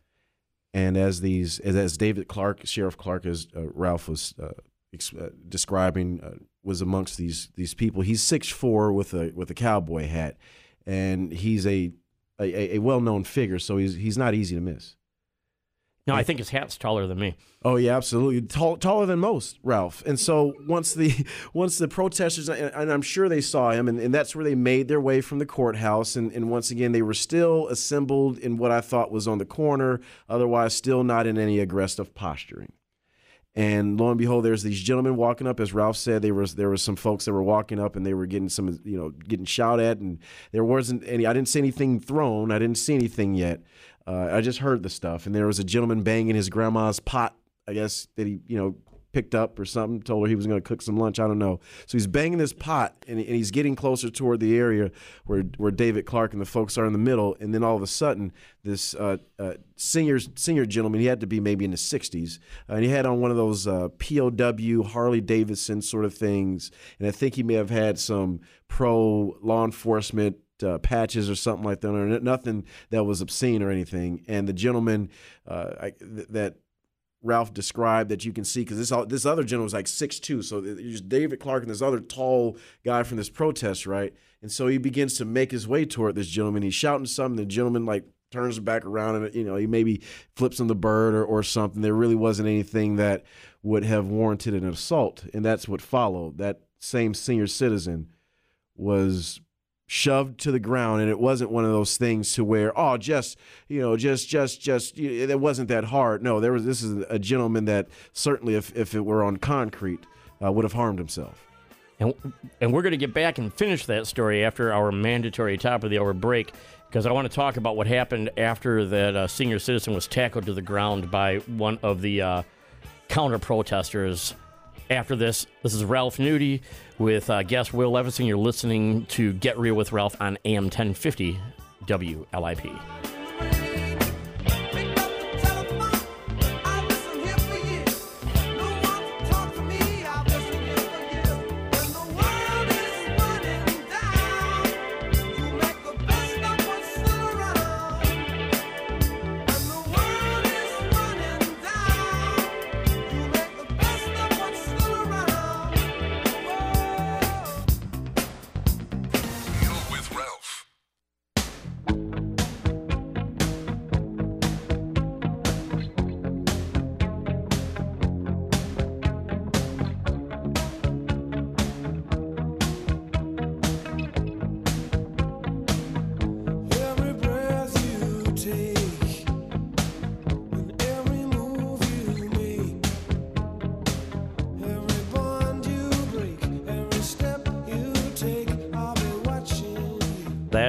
And as these, as, as David Clarke, Sheriff Clarke, as uh, Ralph was uh, ex- uh, describing, uh, was amongst these these people. He's six four with a with a cowboy hat, and he's a a, a well known figure. So he's he's not easy to miss. No, I think his hat's taller than me. Oh yeah, absolutely. Tall, taller than most, Ralph. And so once the once the protesters, and I'm sure they saw him, and, and that's where they made their way from the courthouse. And, and once again, they were still assembled in what I thought was on the corner, otherwise still not in any aggressive posturing. And lo and behold, there's these gentlemen walking up. As Ralph said, there was there was some folks that were walking up, and they were getting some, you know, getting shot at, and there wasn't any. I didn't see anything thrown. I didn't see anything yet. Uh, I just heard the stuff, and there was a gentleman banging his grandma's pot. I guess that he, you know, picked up or something. Told her he was going to cook some lunch. I don't know. So he's banging this pot, and, and he's getting closer toward the area where where David Clarke and the folks are in the middle. And then all of a sudden, this uh, uh, senior senior gentleman, he had to be maybe in the 60s, uh, and he had on one of those uh, POW Harley Davidson sort of things, and I think he may have had some pro law enforcement uh, patches or something like that, or nothing that was obscene or anything. And the gentleman uh, I, th- that Ralph described that you can see because this this other gentleman was like six two, so there's David Clarke and this other tall guy from this protest, right? And so he begins to make his way toward this gentleman. He's shouting something. The gentleman like turns back around and you know he maybe flips on the bird or, or something. There really wasn't anything that would have warranted an assault, and that's what followed. That same senior citizen was shoved to the ground and it wasn't one of those things to where oh just you know just just just it wasn't that hard. No there was this is a gentleman that certainly if, if it were on concrete uh, would have harmed himself. And and we're going to get back and finish that story after our mandatory top of the hour break because I want to talk about what happened after that uh, senior citizen was tackled to the ground by one of the uh, counter protesters after this. This is Ralph Nudie with uh, guest Will Leverson. You're listening to Get Real with Ralph on AM 1050 WLIP.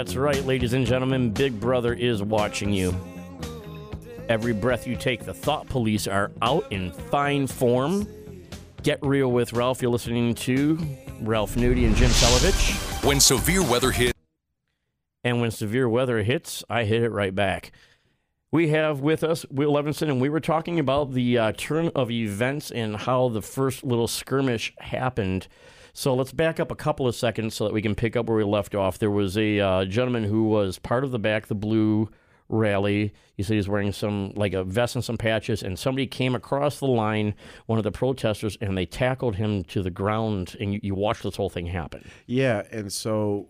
That's right, ladies and gentlemen. Big Brother is watching you. Every breath you take, the thought police are out in fine form. Get real with Ralph. You're listening to Ralph Nudie and Jim Celovich. When severe weather hit, And when severe weather hits, I hit it right back. We have with us Will Leverson, and we were talking about the uh, turn of events and how the first little skirmish happened. So let's back up a couple of seconds so that we can pick up where we left off. There was a uh, gentleman who was part of the Back the Blue rally. You said he's wearing some, like a vest and some patches, and somebody came across the line, one of the protesters, and they tackled him to the ground, and you, you watched this whole thing happen. yeah and so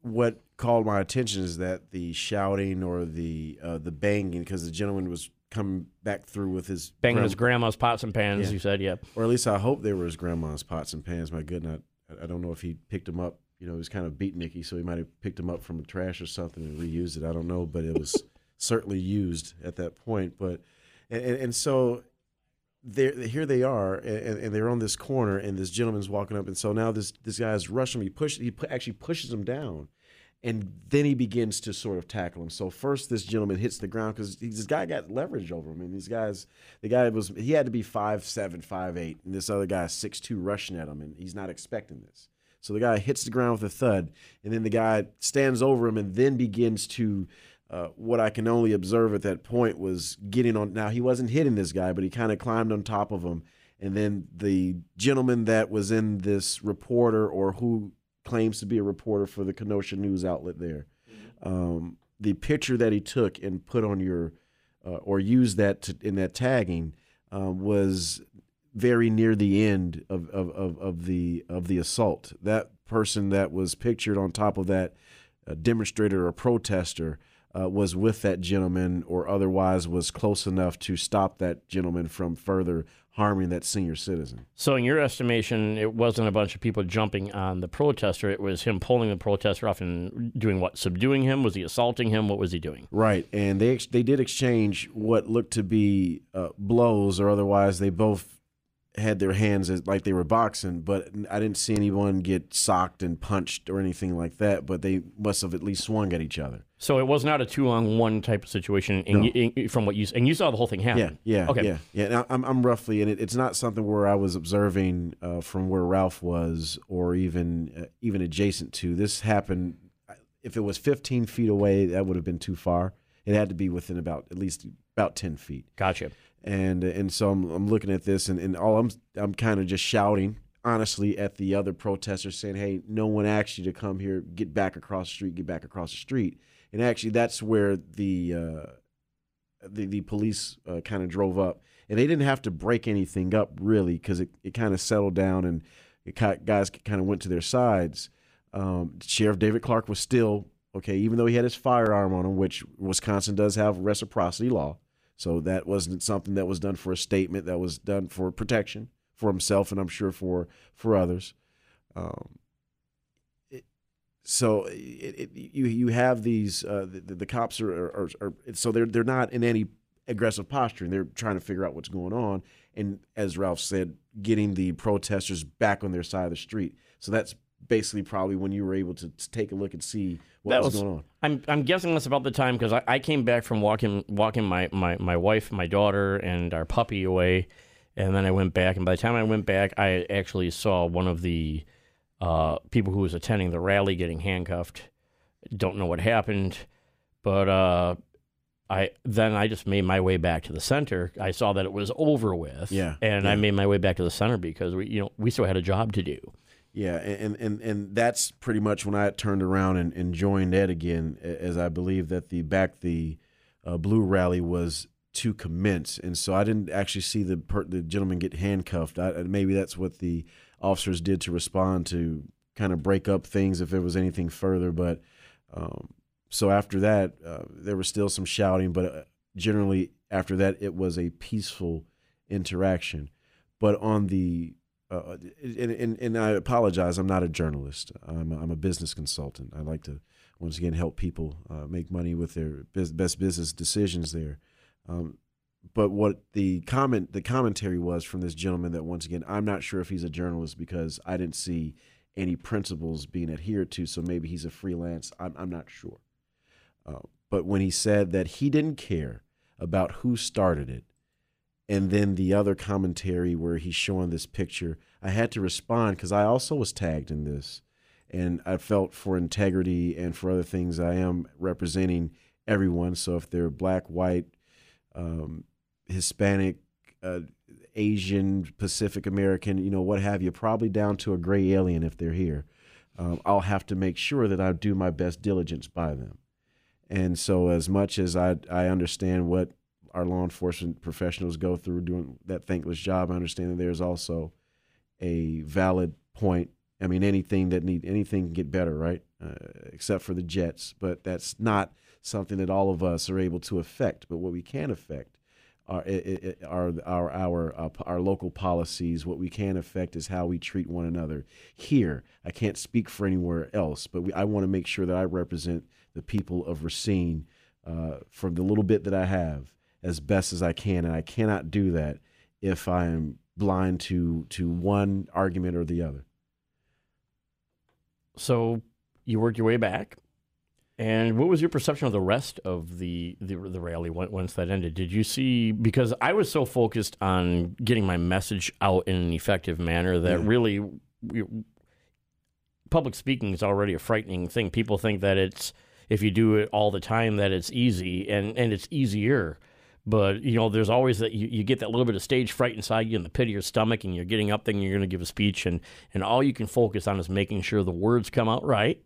what called my attention is that the shouting or the uh, the banging because the gentleman was coming back through with his Banging grandma- his grandma's pots and pans, Yeah. you said, yeah. or at least I hope they were his grandma's pots and pans. My goodness, I, I don't know if he picked them up. You know, he was kind of beat beatniky, so he might have picked them up from the trash or something and reused it. I don't know, but it was certainly used at that point. But and, and, and so there, here they are, and, and they're on this corner, and this gentleman's walking up, and so now this this guy's rushing him. He push, he pu- actually pushes him down, and then he begins to sort of tackle him. So first, this gentleman hits the ground because this guy got leverage over him. I mean, these guys, the guy was he had to be five seven, five eight, and this other guy six two rushing at him, and he's not expecting this. So the guy hits the ground with a thud, and then the guy stands over him and then begins to. Uh, what I can only observe at that point was getting on. Now he wasn't hitting this guy, but he kind of climbed on top of him, and then the gentleman that was in this reporter or who claims to be a reporter for the Kenosha news outlet there, um, the picture that he took and put on your uh, or used that to, in that tagging um, was very near the end of, of, of, of the of the assault. That person that was pictured on top of that uh, demonstrator or protester uh, was with that gentleman or otherwise was close enough to stop that gentleman from further harming that senior citizen. So, in your estimation, it wasn't a bunch of people jumping on the protester. It was him pulling the protester off and doing what? Subduing him? Was he assaulting him? What was he doing? Right, and they ex- they did exchange what looked to be uh, blows, or otherwise they both had their hands as, like they were boxing. But I didn't see anyone get socked and punched or anything like that. But they must have at least swung at each other. So it was not a two on one type of situation. No. you, in- from what you and you saw the whole thing Yeah, happen. yeah, Okay. yeah, yeah. Now, I'm I'm roughly, and it, it's not something where I was observing uh, from where Ralph was, or even uh, even adjacent to. This happened. If it was 15 feet away, that would have been too far. It had to be within about at least about 10 feet. Gotcha. And and so I'm, I'm looking at this and, and all I'm I'm kind of just shouting honestly at the other protesters saying hey no one asked you to come here. Get back across the street. Get back across the street. And actually that's where the uh, the, the police uh, kind of drove up. And they didn't have to break anything up really because it, it kind of settled down and it guys kind of went to their sides. Um, Sheriff David Clarke was still okay even though he had his firearm on him which Wisconsin does have reciprocity law so that wasn't something that was done for a statement. That was done for protection for himself, and I'm sure for for others. Um, so it, it, you you have these uh, the, the cops are, are, are so they're they're not in any aggressive posture, and they're trying to figure out what's going on. And as Ralph said, getting the protesters back on their side of the street. So that's basically probably when you were able to, to take a look and see what was, was- going on. I'm I'm guessing that's about the time because I, I came back from walking walking my, my, my wife, my daughter, and our puppy away, and then I went back. And by the time I went back, I actually saw one of the uh, people who was attending the rally getting handcuffed. Don't know what happened, but uh, I then I just made my way back to the center. I saw that it was over with, Yeah, and I made my way back to the center because we you know we still had a job to do. Yeah, and and and that's pretty much when I turned around and, and joined Ed again, as I believe that the back the uh, blue rally was to commence, and so I didn't actually see the per, the gentleman get handcuffed. I, maybe that's what the officers did to respond to kind of break up things if there was anything further. But um, so after that, uh, there was still some shouting, but uh, generally after that, it was a peaceful interaction. But on the uh, and, and, and I apologize. I'm not a journalist. I'm a, I'm a business consultant. I like to once again help people uh, make money with their best, best business decisions there. Um, but what the comment, the commentary was from this gentleman that once again, I'm not sure if he's a journalist because I didn't see any principles being adhered to. So maybe he's a freelance. I'm, I'm not sure. Uh, but when he said that he didn't care about who started it, and then the other commentary where he's showing this picture, I had to respond because I also was tagged in this, and I felt for integrity and for other things I am representing everyone. So if they're black, white, um, Hispanic, uh, Asian, Pacific American, you know, what have you, probably down to a gray alien if they're here, um, I'll have to make sure that I do my best diligence by them. And so, as much as I I understand what our law enforcement professionals go through doing that thankless job, I understand that there's also a valid point. I mean, anything that need anything can get better, right? Uh, except for the jets, but that's not something that all of us are able to affect. But what we can affect are are our our uh, our local policies. What we can affect is how we treat one another here. I can't speak for anywhere else, but we, I want to make sure that I represent the people of Racine uh, from the little bit that I have as best as I can, and I cannot do that if I am blind to to one argument or the other. So you worked your way back, And what was your perception of the rest of the the, the rally once that ended? Did you see because I was so focused on getting my message out in an effective manner that really we, public speaking is already a frightening thing. People think that it's if you do it all the time that it's easy and and it's easier. But you know, there's always that you, you get that little bit of stage fright inside you in the pit of your stomach, and you're getting up there and you're going to give a speech, and and all you can focus on is making sure the words come out right,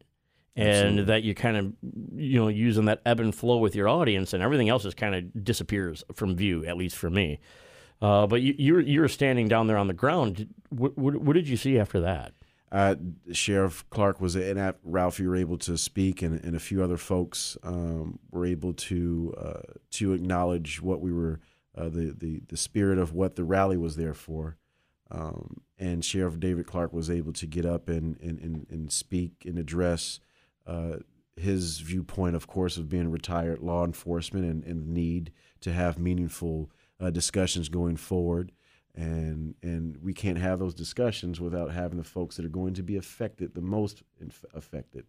and that you're kind of you know using that ebb and flow with your audience, and everything else just kind of disappears from view, at least for me. Uh, but you, you're you're standing down there on the ground. What, what, what did you see after that? Uh, Sheriff Clarke was in at Ralph, you were able to speak, and, and a few other folks um, were able to uh, to acknowledge what we were uh, the, the the spirit of what the rally was there for. Um, and Sheriff David Clarke was able to get up and and, and, and speak and address uh, his viewpoint, of course, of being retired law enforcement and, and the need to have meaningful uh, discussions going forward and and we can't have those discussions without having the folks that are going to be affected the most inf- affected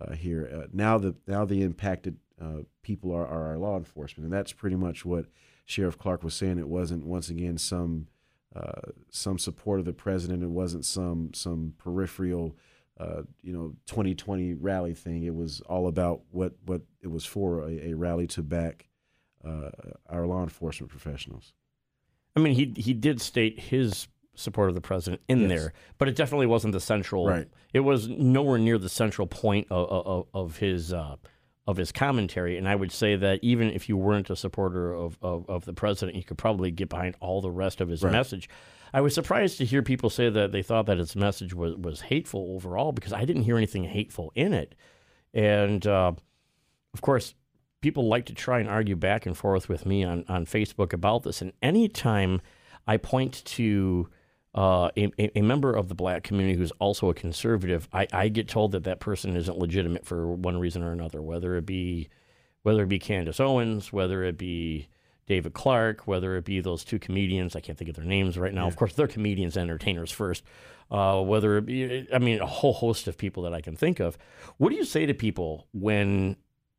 uh, here. Uh, now the now the impacted uh, people are, are our law enforcement, and that's pretty much what Sheriff Clarke was saying. It wasn't once again some uh, some support of the president. It wasn't some some peripheral. Uh, you know, 2020 rally thing. It was all about what what it was for a, a rally to back uh, our law enforcement professionals. I mean, he he did state his support of the president in Yes. there, but it definitely wasn't the central. Right. It was nowhere near the central point of of, of his uh, of his commentary. And I would say that even if you weren't a supporter of, of, of the president, you could probably get behind all the rest of his Right. message. I was surprised to hear people say that they thought that his message was, was hateful overall because I didn't hear anything hateful in it. And uh, of course, people like to try and argue back and forth with me on, on Facebook about this. And anytime I point to uh, a, a- member of the black community who's also a conservative, I, I get told that that person isn't legitimate for one reason or another, whether it be whether it be Candace Owens, whether it be David Clarke, whether it be those two comedians. I can't think of their names right now. Of course, they're comedians and entertainers first. Uh, whether it be, I mean, a whole host of people that I can think of. What do you say to people when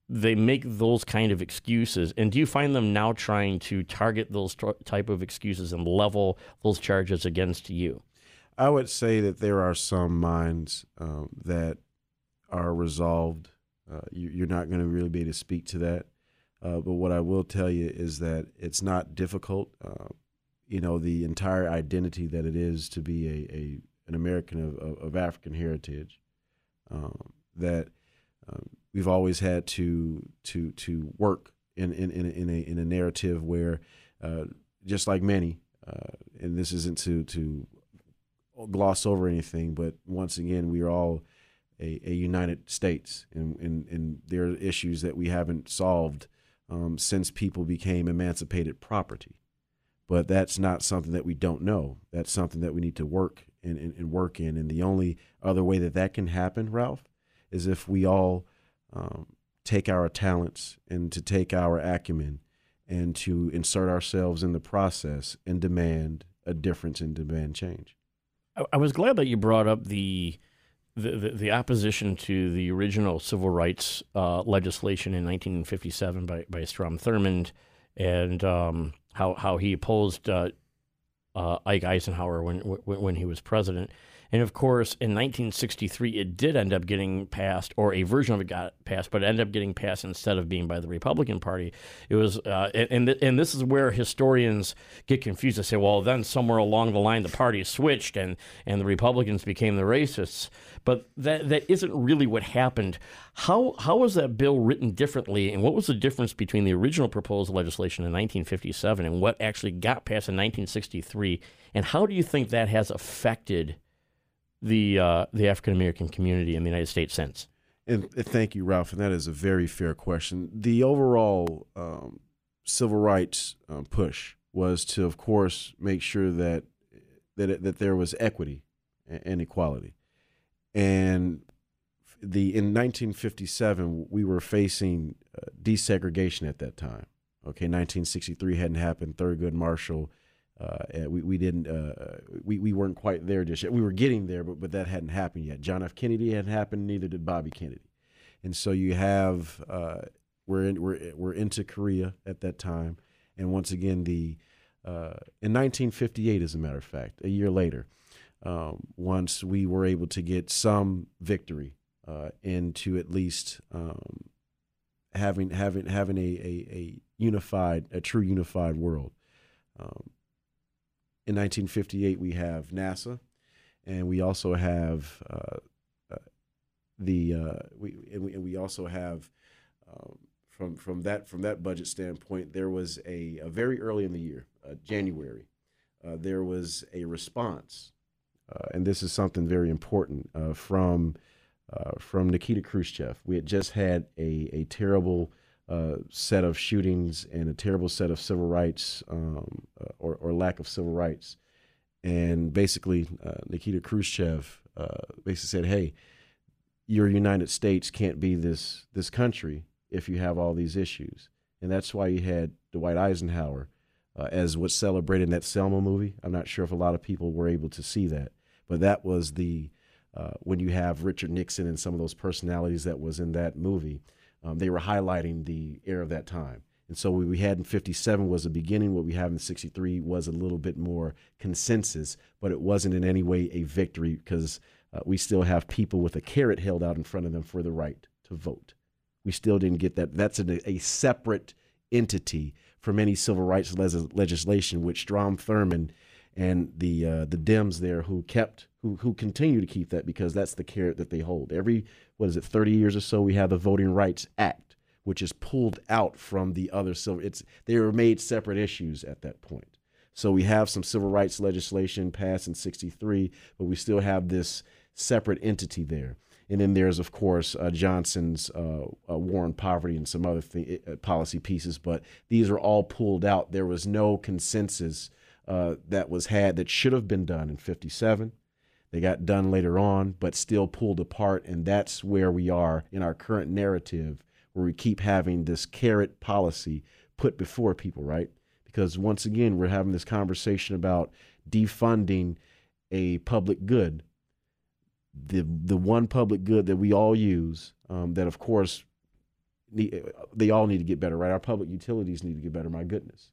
they make those kind of excuses? And do you find them now trying to target those t- type of excuses and level those charges against you? I would say that there are some minds um, that are resolved. Uh, you, you're not going to really be able to speak to that. Uh, but what I will tell you is that it's not difficult. Uh, you know, the entire identity that it is to be a, a an American of, of, of African heritage. Um, that um, we've always had to to to work in in in a, in a, in a narrative where, uh, just like many, uh, and this isn't to to gloss over anything, but once again, we are all a, a United States, and, and, and there are issues that we haven't solved um, since people became emancipated property. But that's not something that we don't know. That's something that we need to work and, and, and work in. And the only other way that that can happen, Ralph, is if we all um, take our talents and to take our acumen and to insert ourselves in the process and demand a difference and demand change. I, was glad that you brought up the the, the, the opposition to the original civil rights uh, legislation in 1957 by, by Strom Thurmond and um, how, how he opposed uh, uh, Ike Eisenhower when, when, when he was president. And of course, in 1963, it did end up getting passed, or a version of it got passed, but it ended up getting passed instead of being by the Republican Party. It was, uh, and and, this is where historians get confused. They say, well, then somewhere along the line, the parties switched, and and the Republicans became the racists. But that that isn't really what happened. How how was that bill written differently, and what was the difference between the original proposed legislation in 1957 and what actually got passed in 1963? And how do you think that has affected the uh, the African American community in the United States since? And thank you, Ralph. And that is a very fair question. The overall um, civil rights um, push was to, of course, make sure that that that there was equity and, and equality. And the in 1957, we were facing uh, desegregation at that time. Okay, 1963 hadn't happened. Thurgood Marshall. Uh, we, we didn't uh, we, we weren't quite there just yet. We were getting there, but but that hadn't happened yet. John F. Kennedy hadn't happened, neither did Bobby Kennedy. and so you have uh, we're in, we're we're into Korea at that time, and once again the uh, in 1958, as a matter of fact, a year later, um, once we were able to get some victory uh, into at least um, having having having a, a, a unified a true unified world. Um, in 1958, we have NASA, and we also have uh, uh, the uh, we, and we and we also have um, from from that from that budget standpoint, there was a, a very early in the year, uh, January, uh, there was a response, uh, and this is something very important from from Nikita Khrushchev. We had just had a a terrible uh, set of shootings and a terrible set of civil rights um, or, or lack of civil rights. And basically, uh, Nikita Khrushchev uh, basically said, "Hey, your United States can't be this this country if you have all these issues." And that's why you had Dwight Eisenhower uh, as what's celebrated in that Selma movie. I'm not sure if a lot of people were able to see that, but that was the uh, when you have Richard Nixon and some of those personalities that was in that movie um, they were highlighting the era of that time. And so what we had in 57 was the beginning. What we have in 63 was a little bit more consensus, but it wasn't in any way a victory because uh, we still have people with a carrot held out in front of them for the right to vote. We still didn't get that. That's a, a separate entity from any civil rights les- legislation, which Strom Thurmond and the uh, the Dems there who kept who who continue to keep that because that's the carrot that they hold. Every what is it, 30 years or so, we have the Voting Rights Act, which is pulled out from the other civil. It's they were made separate issues at that point. So we have some civil rights legislation passed in '63, but we still have this separate entity there. And then there's, of course, uh, Johnson's uh, uh, war on poverty and some other th- uh, policy pieces, but these are all pulled out. There was no consensus uh, that was had that should have been done in 57. They got done later on, but still pulled apart. And that's where we are in our current narrative, where we keep having this carrot policy put before people, right? Because once again, we're having this conversation about defunding a public good. The, the one public good that we all use, um, that of course, need, they all need to get better, right? Our public utilities need to get better, my goodness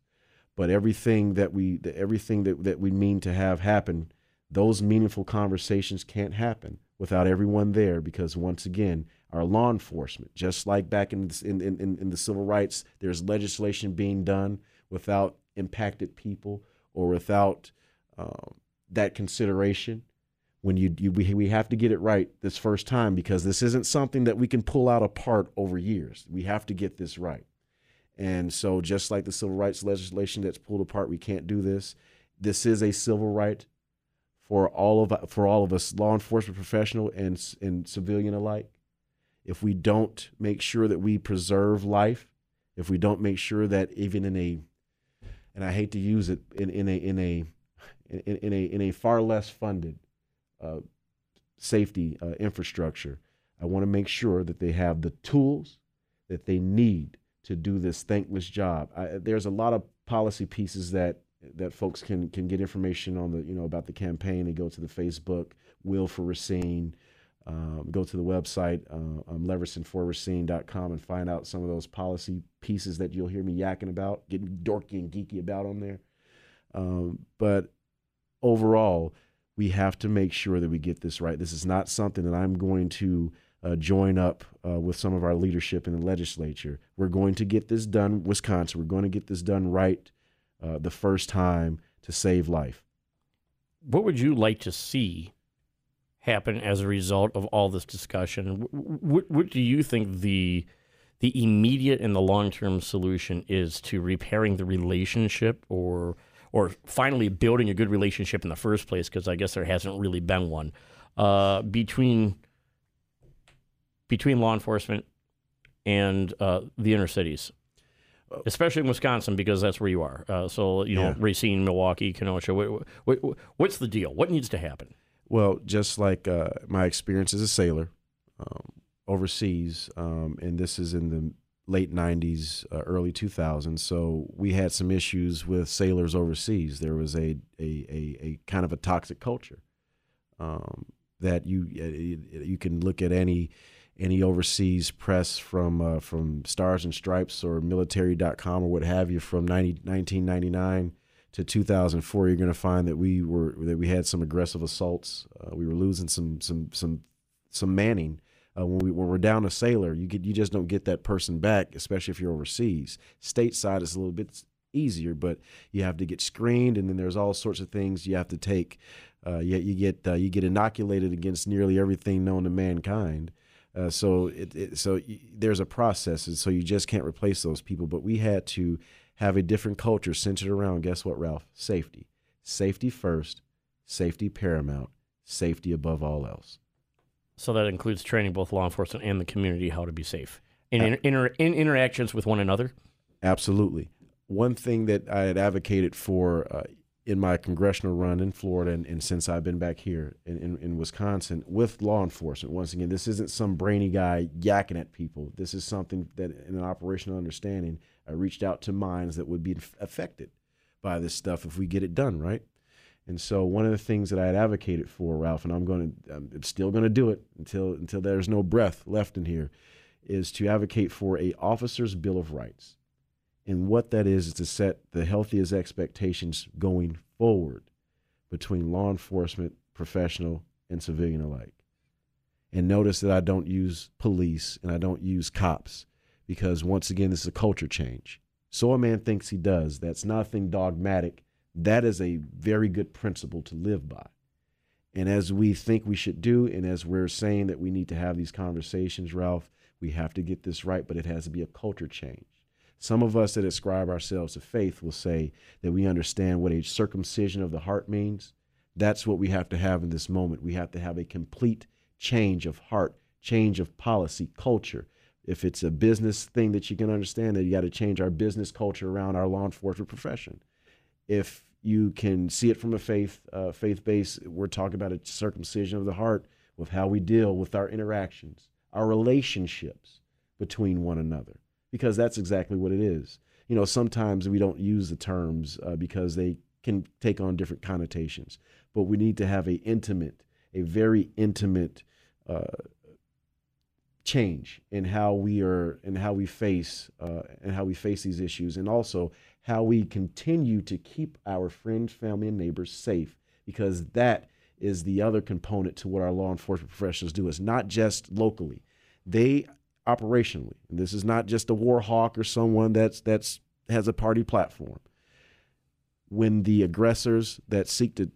but everything that we everything that, that we mean to have happen those meaningful conversations can't happen without everyone there because once again our law enforcement just like back in, in, in, in the civil rights there's legislation being done without impacted people or without um, that consideration. When you, you we, we have to get it right this first time because this isn't something that we can pull out apart over years. We have to get this right. And so, just like the civil rights legislation that's pulled apart, we can't do this. This is a civil right for all of for all of us, law enforcement professional and and civilian alike. If we don't make sure that we preserve life, if we don't make sure that even in a, and I hate to use it in, in a in a in, in a in a far less funded uh, safety uh, infrastructure, I want to make sure that they have the tools that they need to do this thankless job. I, there's a lot of policy pieces that that folks can can get information on the you know about the campaign. and go to the Facebook Will for Racine, um, go to the website uh, um, leversonforracine.com and find out some of those policy pieces that you'll hear me yakking about, getting dorky and geeky about on there. Um, but overall, we have to make sure that we get this right. This is not something that I'm going to uh, join up uh, with some of our leadership in the legislature. We're going to get this done, Wisconsin. We're going to get this done right uh, the first time to save life. What would you like to see happen as a result of all this discussion? What, what do you think the the immediate and the long term solution is to repairing the relationship, or or finally building a good relationship in the first place? Because I guess there hasn't really been one uh, between between law enforcement and uh, the inner cities, especially in Wisconsin because that's where you are. Uh, so you know, Yeah. Racine, Milwaukee, Kenosha. What, what, what's the deal? What needs to happen? Well, just like uh, my experience as a sailor um, overseas, um, and this is in the late 90s, uh, early 2000s. So we had some issues with sailors overseas. There was a, a, a, a kind of a toxic culture um, that you uh, you can look at any and he oversees press from uh, from Stars and Stripes or Military.com or what have you from 90, 1999 to 2004. You're going to find that we were that we had some aggressive assaults. Uh, we were losing some some some some manning. Uh, when we when we're down a sailor, you get you just don't get that person back, especially if you're overseas. Stateside is a little bit easier, but you have to get screened, and then there's all sorts of things you have to take. Uh, you, you get uh, you get inoculated against nearly everything known to mankind. Uh, so it, it so y- there's a process, and so you just can't replace those people. But we had to have a different culture centered around guess what, Ralph? Safety, safety first, safety paramount, safety above all else. So that includes training both law enforcement and the community how to be safe in, inter- in interactions with one another. Absolutely. One thing that I had advocated for uh, in my congressional run in Florida and, and since I've been back here in, in, in Wisconsin with law enforcement, once again, this isn't some brainy guy yakking at people. This is something that, in an operational understanding, I reached out to minds that would be affected by this stuff if we get it done right. And so one of the things that I had advocated for, Ralph, and I'm going to, I'm still going to do it until until there's no breath left in here, is to advocate for a officer's bill of rights. And what that is is to set the healthiest expectations going forward between law enforcement, professional, and civilian alike. And notice that I don't use police and I don't use cops because once again, this is a culture change. So a man thinks he does. That's nothing dogmatic. That is a very good principle to live by. And as we think we should do, and as we're saying that we need to have these conversations, Ralph, we have to get this right, but it has to be a culture change. Some of us that ascribe ourselves to faith will say that we understand what a circumcision of the heart means. That's what we have to have in this moment. We have to have a complete change of heart, change of policy, culture. If it's a business thing that you can understand, that you got to change our business culture around our law enforcement profession. If you can see it from a faith uh, faith base, we're talking about a circumcision of the heart with how we deal with our interactions, our relationships between one another, because that's exactly what it is. You know, sometimes we don't use the terms uh, because they can take on different connotations, but we need to have a intimate, a very intimate uh, change in how we are and how we face uh, and how we face these issues, and also how we continue to keep our friends, family, and neighbors safe, because that is the other component to what our law enforcement professionals do. It's not just locally; they operationally. And this is not just a war hawk or someone that's that's has a party platform. When the aggressors that seek to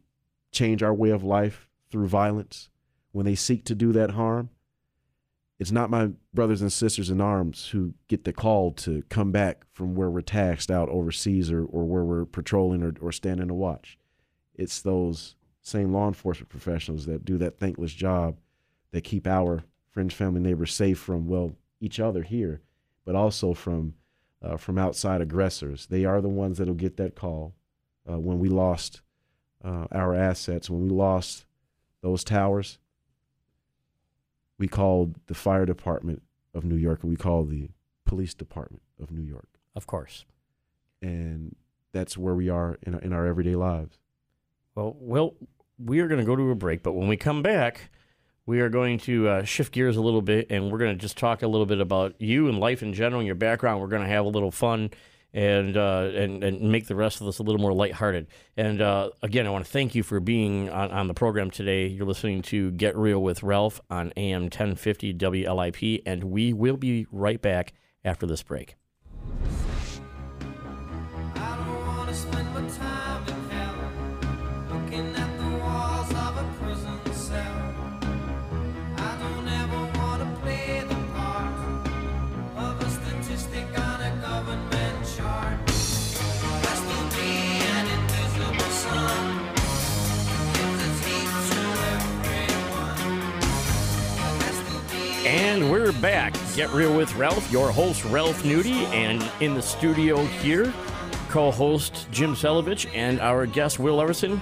change our way of life through violence, when they seek to do that harm, it's not my brothers and sisters in arms who get the call to come back from where we're taxed out overseas or, or where we're patrolling or, or standing to watch. It's those same law enforcement professionals that do that thankless job that keep our friends, family, neighbors safe from, well, each other here, but also from, uh, from outside aggressors. They are the ones that'll get that call uh, when we lost uh, our assets, when we lost those towers we called the fire department of New York and we called the police department of New York. Of course. And that's where we are in our, in our everyday lives. Well, well, we are going to go to a break, but when we come back, we are going to uh, shift gears a little bit, and we're going to just talk a little bit about you and life in general and your background. We're going to have a little fun and uh, and and make the rest of this a little more lighthearted. And uh, again, I want to thank you for being on, on the program today. You're listening to Get Real with Ralph on AM 1050 WLIP, and we will be right back after this break. And we're back. Get Real with Ralph, your host, Ralph Nudie, and in the studio here, co host Jim Selovich, and our guest, Will Leverson,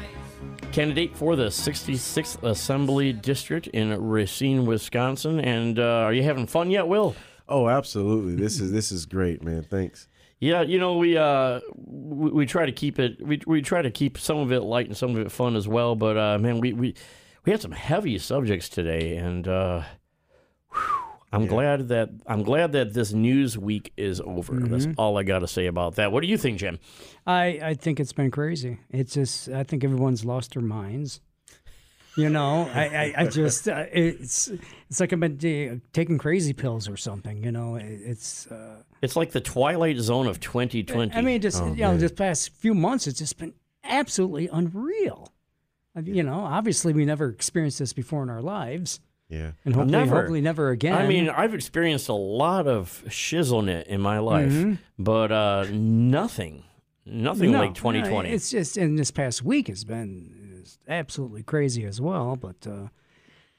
candidate for the 66th Assembly District in Racine, Wisconsin. And uh, are you having fun yet, Will? Oh, absolutely. This is this is great, man. Thanks. Yeah, you know we uh we, we try to keep it we we try to keep some of it light and some of it fun as well. But uh, man, we we we had some heavy subjects today, and uh, I'm glad that I'm glad that this news week is over. That's Mm-hmm. all I got to say about that. What do you think, Jim? I, I think it's been crazy. It's just I think everyone's lost their minds. You know, I, I, I just uh, it's it's like I've been uh, taking crazy pills or something. You know, it, it's. Uh, It's like the twilight zone of 2020. I mean, just Oh, you know, this past few months, it's just been absolutely unreal. You know, obviously we never experienced this before in our lives, Yeah. and hopefully, Never. hopefully never again. I mean, I've experienced a lot of shizzlenet in my life, Mm-hmm. but uh, nothing, nothing No, like 2020. no, It's just, and this past week has been absolutely crazy as well. But uh,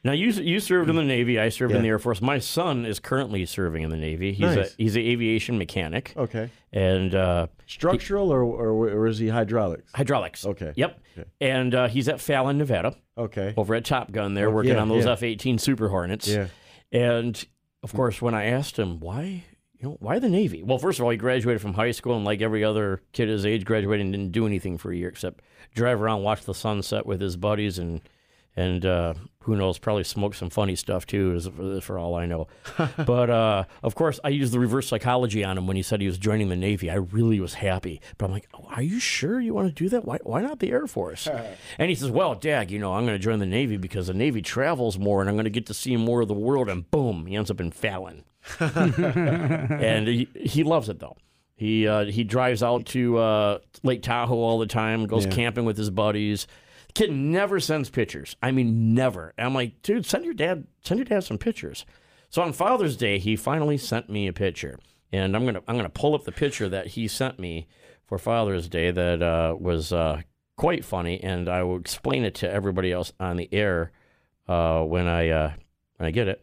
Now you you served in the Navy. I served in the Air Force. My son is currently serving in the Navy. He's Nice. a he's an aviation mechanic Okay. and uh, Structural or, or or is he hydraulics? hydraulics. Okay. Yep. Okay. And uh, he's at Fallon, Nevada, Okay. over at Top Gun. There Oh, working yeah, on those yeah. F-18 Super Hornets. Yeah. And of course, when I asked him why, you know, why the Navy? Well, first of all, he graduated from high school, and like every other kid his age, graduated and didn't do anything for a year except drive around, watch the sunset with his buddies, and and uh, who knows, probably smoked some funny stuff too, as for, for all I know. but uh, of course, I used the reverse psychology on him when he said he was joining the Navy. I really was happy, but I'm like, oh, are you sure you want to do that? Why why not the Air Force? and he says, well, Dad, you know, I'm going to join the Navy because the Navy travels more, and I'm going to get to see more of the world. And boom, he ends up in Fallon and he, he loves it though. He uh, he drives out to uh, Lake Tahoe all the time, goes Yeah. camping with his buddies. Kid never sends pictures. I mean, never. And I'm like, dude, send your dad send your dad some pictures. So on Father's Day, he finally sent me a picture, and I'm gonna I'm gonna pull up the picture that he sent me for Father's Day that uh, was uh, quite funny, and I will explain it to everybody else on the air uh, when I uh, when I get it.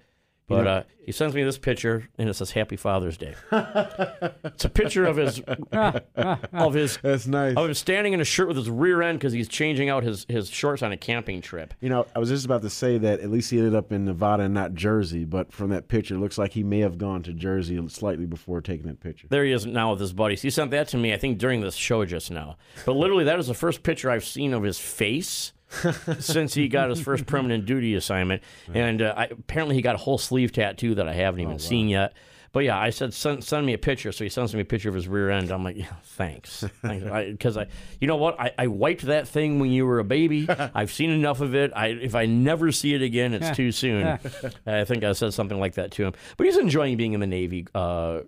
But uh, he sends me this picture, and it says "Happy Father's Day." it's a picture of his of his That's nice. of him standing in a shirt with his rear end because he's changing out his his shorts on a camping trip. You know, I was just about to say that at least he ended up in Nevada and not Jersey, but from that picture, it looks like he may have gone to Jersey slightly before taking that picture. There he is now with his buddies. He sent that to me, I think, during this show just now. But literally, that is the first picture I've seen of his face since he got his first permanent duty assignment. And uh, I, apparently, he got a whole sleeve tattoo that I haven't even seen yet. But yeah, I said send, send me a picture. So he sends me a picture of his rear end. I'm like, yeah, thanks, because I, you know what? I, I wiped that thing when you were a baby. I've seen enough of it. I if I never see it again, it's too soon. I think I said something like that to him. But he's enjoying being in the Navy. Uh,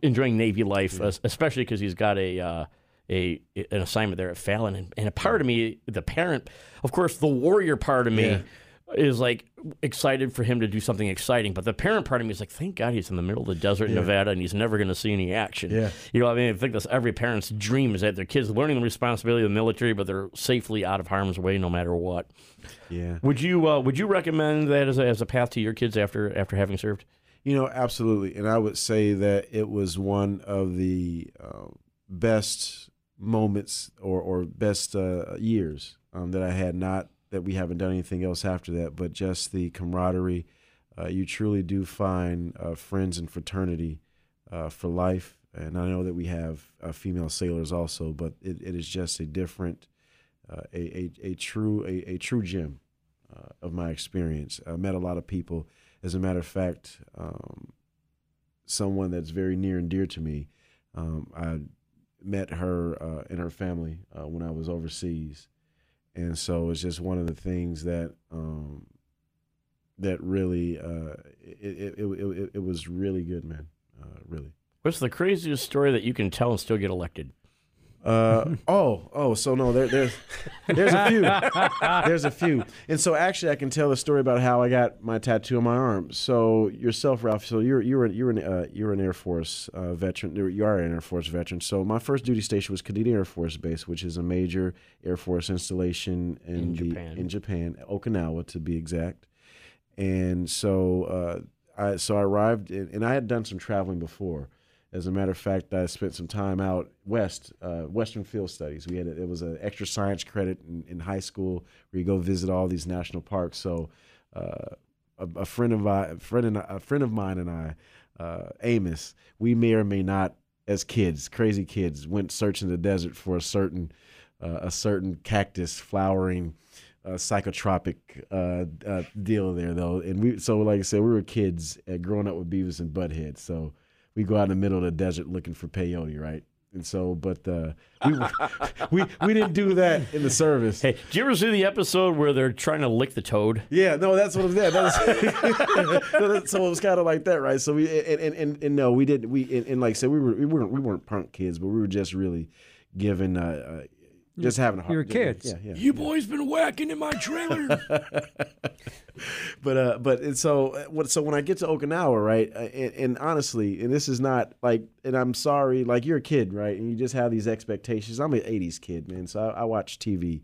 enjoying Navy life, es- especially because he's got a uh, a an assignment there at Fallon, and, and a part of me, the parent, of course, the warrior part of me. Yeah. Is like excited for him to do something exciting, but the parent part of me is like, thank God he's in the middle of the desert in Nevada and he's never going to see any action. Yeah. You know, what I mean, I think that's every parent's dream is that their kids learning the responsibility of the military, but they're safely out of harm's way no matter what. Yeah. Would you uh, would you recommend that as a, as a path to your kids after after having served? You know, absolutely. And I would say that it was one of the uh, best moments or, or best uh, years um, that I had, not that we haven't done anything else after that, but just the camaraderie. Uh, you truly do find uh, friends and fraternity uh, for life. And I know that we have uh, female sailors also, but it, it is just a different, uh, a, a, a true a, a true gem of my experience. I met a lot of people. As a matter of fact, um, someone that's very near and dear to me, um, I met her uh, and her family uh, when I was overseas, and so it's just one of the things that um, that really uh, it, it, it, it, was really good, man. Uh, really. What's the craziest story that you can tell and still get elected? Uh, oh, oh, so no, there, there's, there's a few, there's a few, and so actually, I can tell the story about how I got my tattoo on my arm. So yourself, Ralph, so you're you're an, you're an uh, you're an Air Force uh, veteran. You are an Air Force veteran. So my first duty station was Kadena Air Force Base, which is a major Air Force installation in, In the Japan. in Japan, Okinawa to be exact. And so uh, I so I arrived, in, and I had done some traveling before. As a matter of fact, I spent some time out west, uh, Western Field Studies. We had a, it was an extra science credit in, in high school where you go visit all these national parks. So, uh, a, a friend of I, a friend and a friend of mine and I, uh, Amos, we may or may not, as kids, crazy kids, went searching the desert for a certain uh, a certain cactus flowering uh, psychotropic uh, uh, deal there though, and we so like I said, we were kids uh, growing up with Beavis and Butthead, so we go out in the middle of the desert looking for peyote, right? And so, but uh, we, we we didn't do that in the service. Hey, did you ever see the episode where they're trying to lick the toad? Yeah, no, that's what it was. That, that was, so it was kind of like that, right? So we and and, and, and no, we didn't. we and, and like I said, we were we weren't we weren't punk kids, but we were just really given uh, uh just having a hard. Time. you were kids. Yeah, yeah. You boys been whacking in my trailer. but uh, but and so uh, what? So when I get to Okinawa, right, uh, and, and honestly, and this is not like, and I'm sorry, like you're a kid, right, and you just have these expectations. I'm an '80s kid, man, so I, I watch TV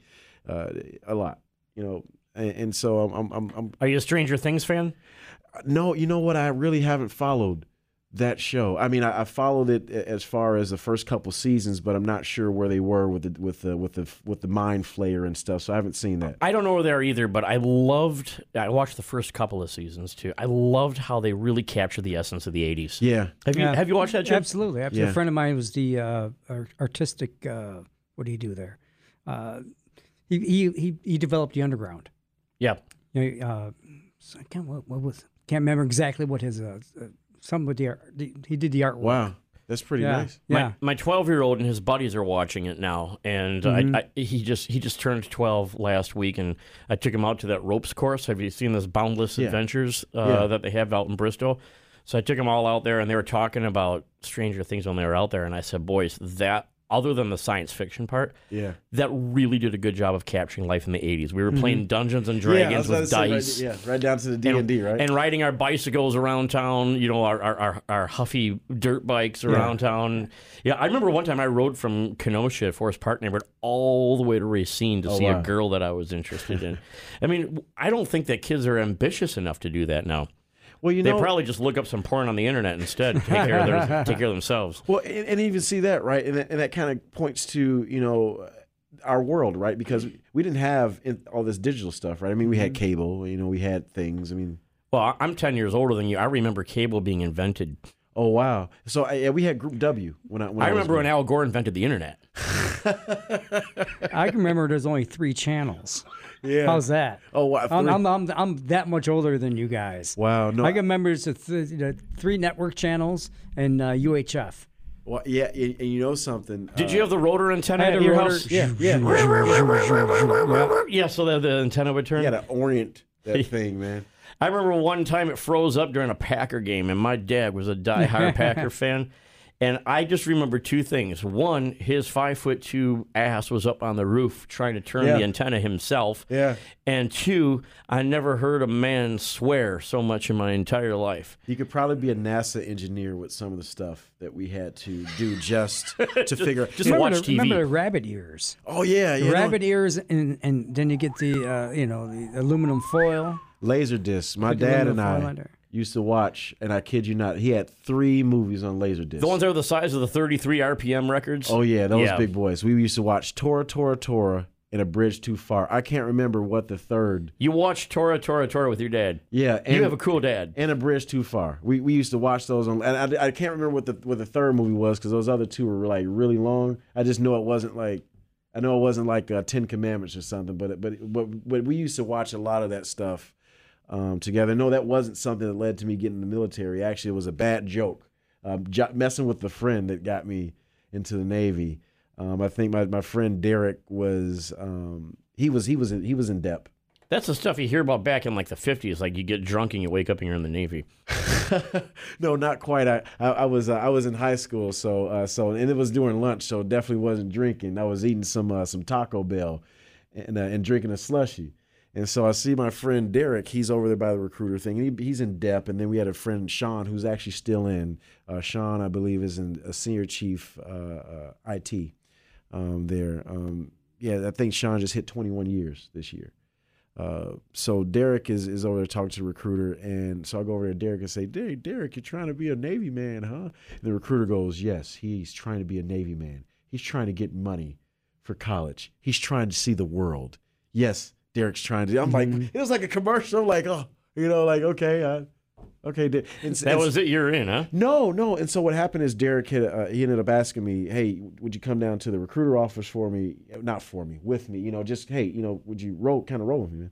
uh, a lot, you know, and, and so I'm, I'm I'm I'm Are you a Stranger Things fan? no, you know what? I really haven't followed that show. I mean, I, I followed it as far as the first couple seasons, but I'm not sure where they were with the with the with the with the mind flayer and stuff. So I haven't seen that. I don't know where they are either, but I loved. I watched the first couple of seasons too. I loved how they really captured the essence of the '80s. Yeah, Have you Yeah. Have you watched that, Jim? Absolutely. Absolutely. Yeah. A friend of mine was the uh, artistic. Uh, what do you do there? Uh, he, he he he developed the underground. Yeah. You know, uh, so I can't what, what was can't remember exactly what his uh, uh, some with the, art, he did the artwork. wow, that's pretty Yeah. nice. Yeah. My my 12 year old and his buddies are watching it now, and I, I, he just he just turned 12 last week, and I took him out to that ropes course. Have you seen this Boundless Yeah. Adventures uh, Yeah. that they have out in Bristol? So I took them all out there, and they were talking about Stranger Things when they were out there, and I said, "Boys, that other than the science fiction part, Yeah. that really did a good job of capturing life in the 80s. We were mm-hmm. playing Dungeons and Dragons I with was about to dice." right, yeah, right down to the D and D, right? and riding our bicycles around town, you know, our our, our, our huffy dirt bikes around town. Yeah, I remember one time I rode from Kenosha, Forest Park neighborhood, all the way to Racine to oh, see wow. a girl that I was interested in. I mean, I don't think that kids are ambitious enough to do that now. Well, you They know, probably just look up some porn on the internet instead, take care of their, take care of themselves. Well, and, and even see that right, and that, and that kind of points to you know our world, right? Because we didn't have in, all this digital stuff, right? I mean, we had mm-hmm. cable, you know, we had things. I mean, Well, I- I'm 10 years older than you. I remember cable being invented. oh wow. So yeah, we had Group W when I when I was remember when Al Gore invented the internet. I can remember there's only three channels. Yeah. How's that? Oh wow. I'm, I'm, I'm, I'm that much older than you guys. wow. No. I can remember it's the, th- the three network channels and uh, UHF. well, yeah, and, and you know something? Did uh, you have the rotor antenna at your rotor- house? Yeah, yeah. Yeah, so that the antenna would turn. You got to orient that thing, man. I remember one time it froze up during a Packer game, and my dad was a diehard Packer fan. And I just remember two things. One, his five foot two ass was up on the roof trying to turn Yeah. the antenna himself. Yeah. And two, I never heard a man swear so much in my entire life. You could probably be a NASA engineer with some of the stuff that we had to do just to figure. Just remember, watch the, TV. remember the rabbit ears? oh yeah, The yeah. no. rabbit ears, and, and then you get the uh, you know the aluminum foil. Laser discs. My Put dad aluminum and foil I under. Used to watch, and I kid you not, he had three movies on laser discs. The ones that were the size of the 33 RPM records. Oh yeah, those Yeah. big boys. We used to watch Tora Tora Tora and A Bridge Too Far. I can't remember what the third. You watched Tora, Tora, Tora with your dad. Yeah, and you have a cool dad. and A Bridge Too Far. We we used to watch those on. And I, I can't remember what the what the third movie was because those other two were like really long. I just know it wasn't like. I know it wasn't like uh, Ten Commandments or something, but but but, but we used to watch a lot of that stuff um, together. No, that wasn't something that led to me getting in the military. Actually, it was a bad joke. Um, jo- messing with the friend that got me into the Navy. Um, I think my, my friend Derek was um, he was he was in, he was in DEP. That's the stuff you hear about back in like the 50s. Like you get drunk and you wake up and you're in the Navy. no, not quite. I I, I was uh, I was in high school, so uh, so and it was during lunch, so definitely wasn't drinking. I was eating some uh, some Taco Bell, and uh, and drinking a slushy. And so I see my friend Derek. He's over there by the recruiter thing. And he, he's in DEP. And then we had a friend Sean, who's actually still in. Uh, Sean, I believe, is in a senior chief uh, uh, IT um, there. Um, yeah, I think Sean just hit 21 years this year. Uh, so Derek is, is over there talking to the recruiter, and so I go over to Derek and say, "Derek, Derek, you're trying to be a Navy man, huh?" And the recruiter goes, "Yes, he's trying to be a Navy man. He's trying to get money for college. He's trying to see the world. Yes, Derek's trying to." do. I'm like, it was like a commercial. I'm like, oh, you know, like okay, uh, Okay, di- and, That and- was it. You're in, huh? No, no. And so what happened is Derek had uh, he ended up asking me, "Hey, would you come down to the recruiter office for me? Not for me, with me. You know, just hey, you know, would you roll kind of roll with me?" Man?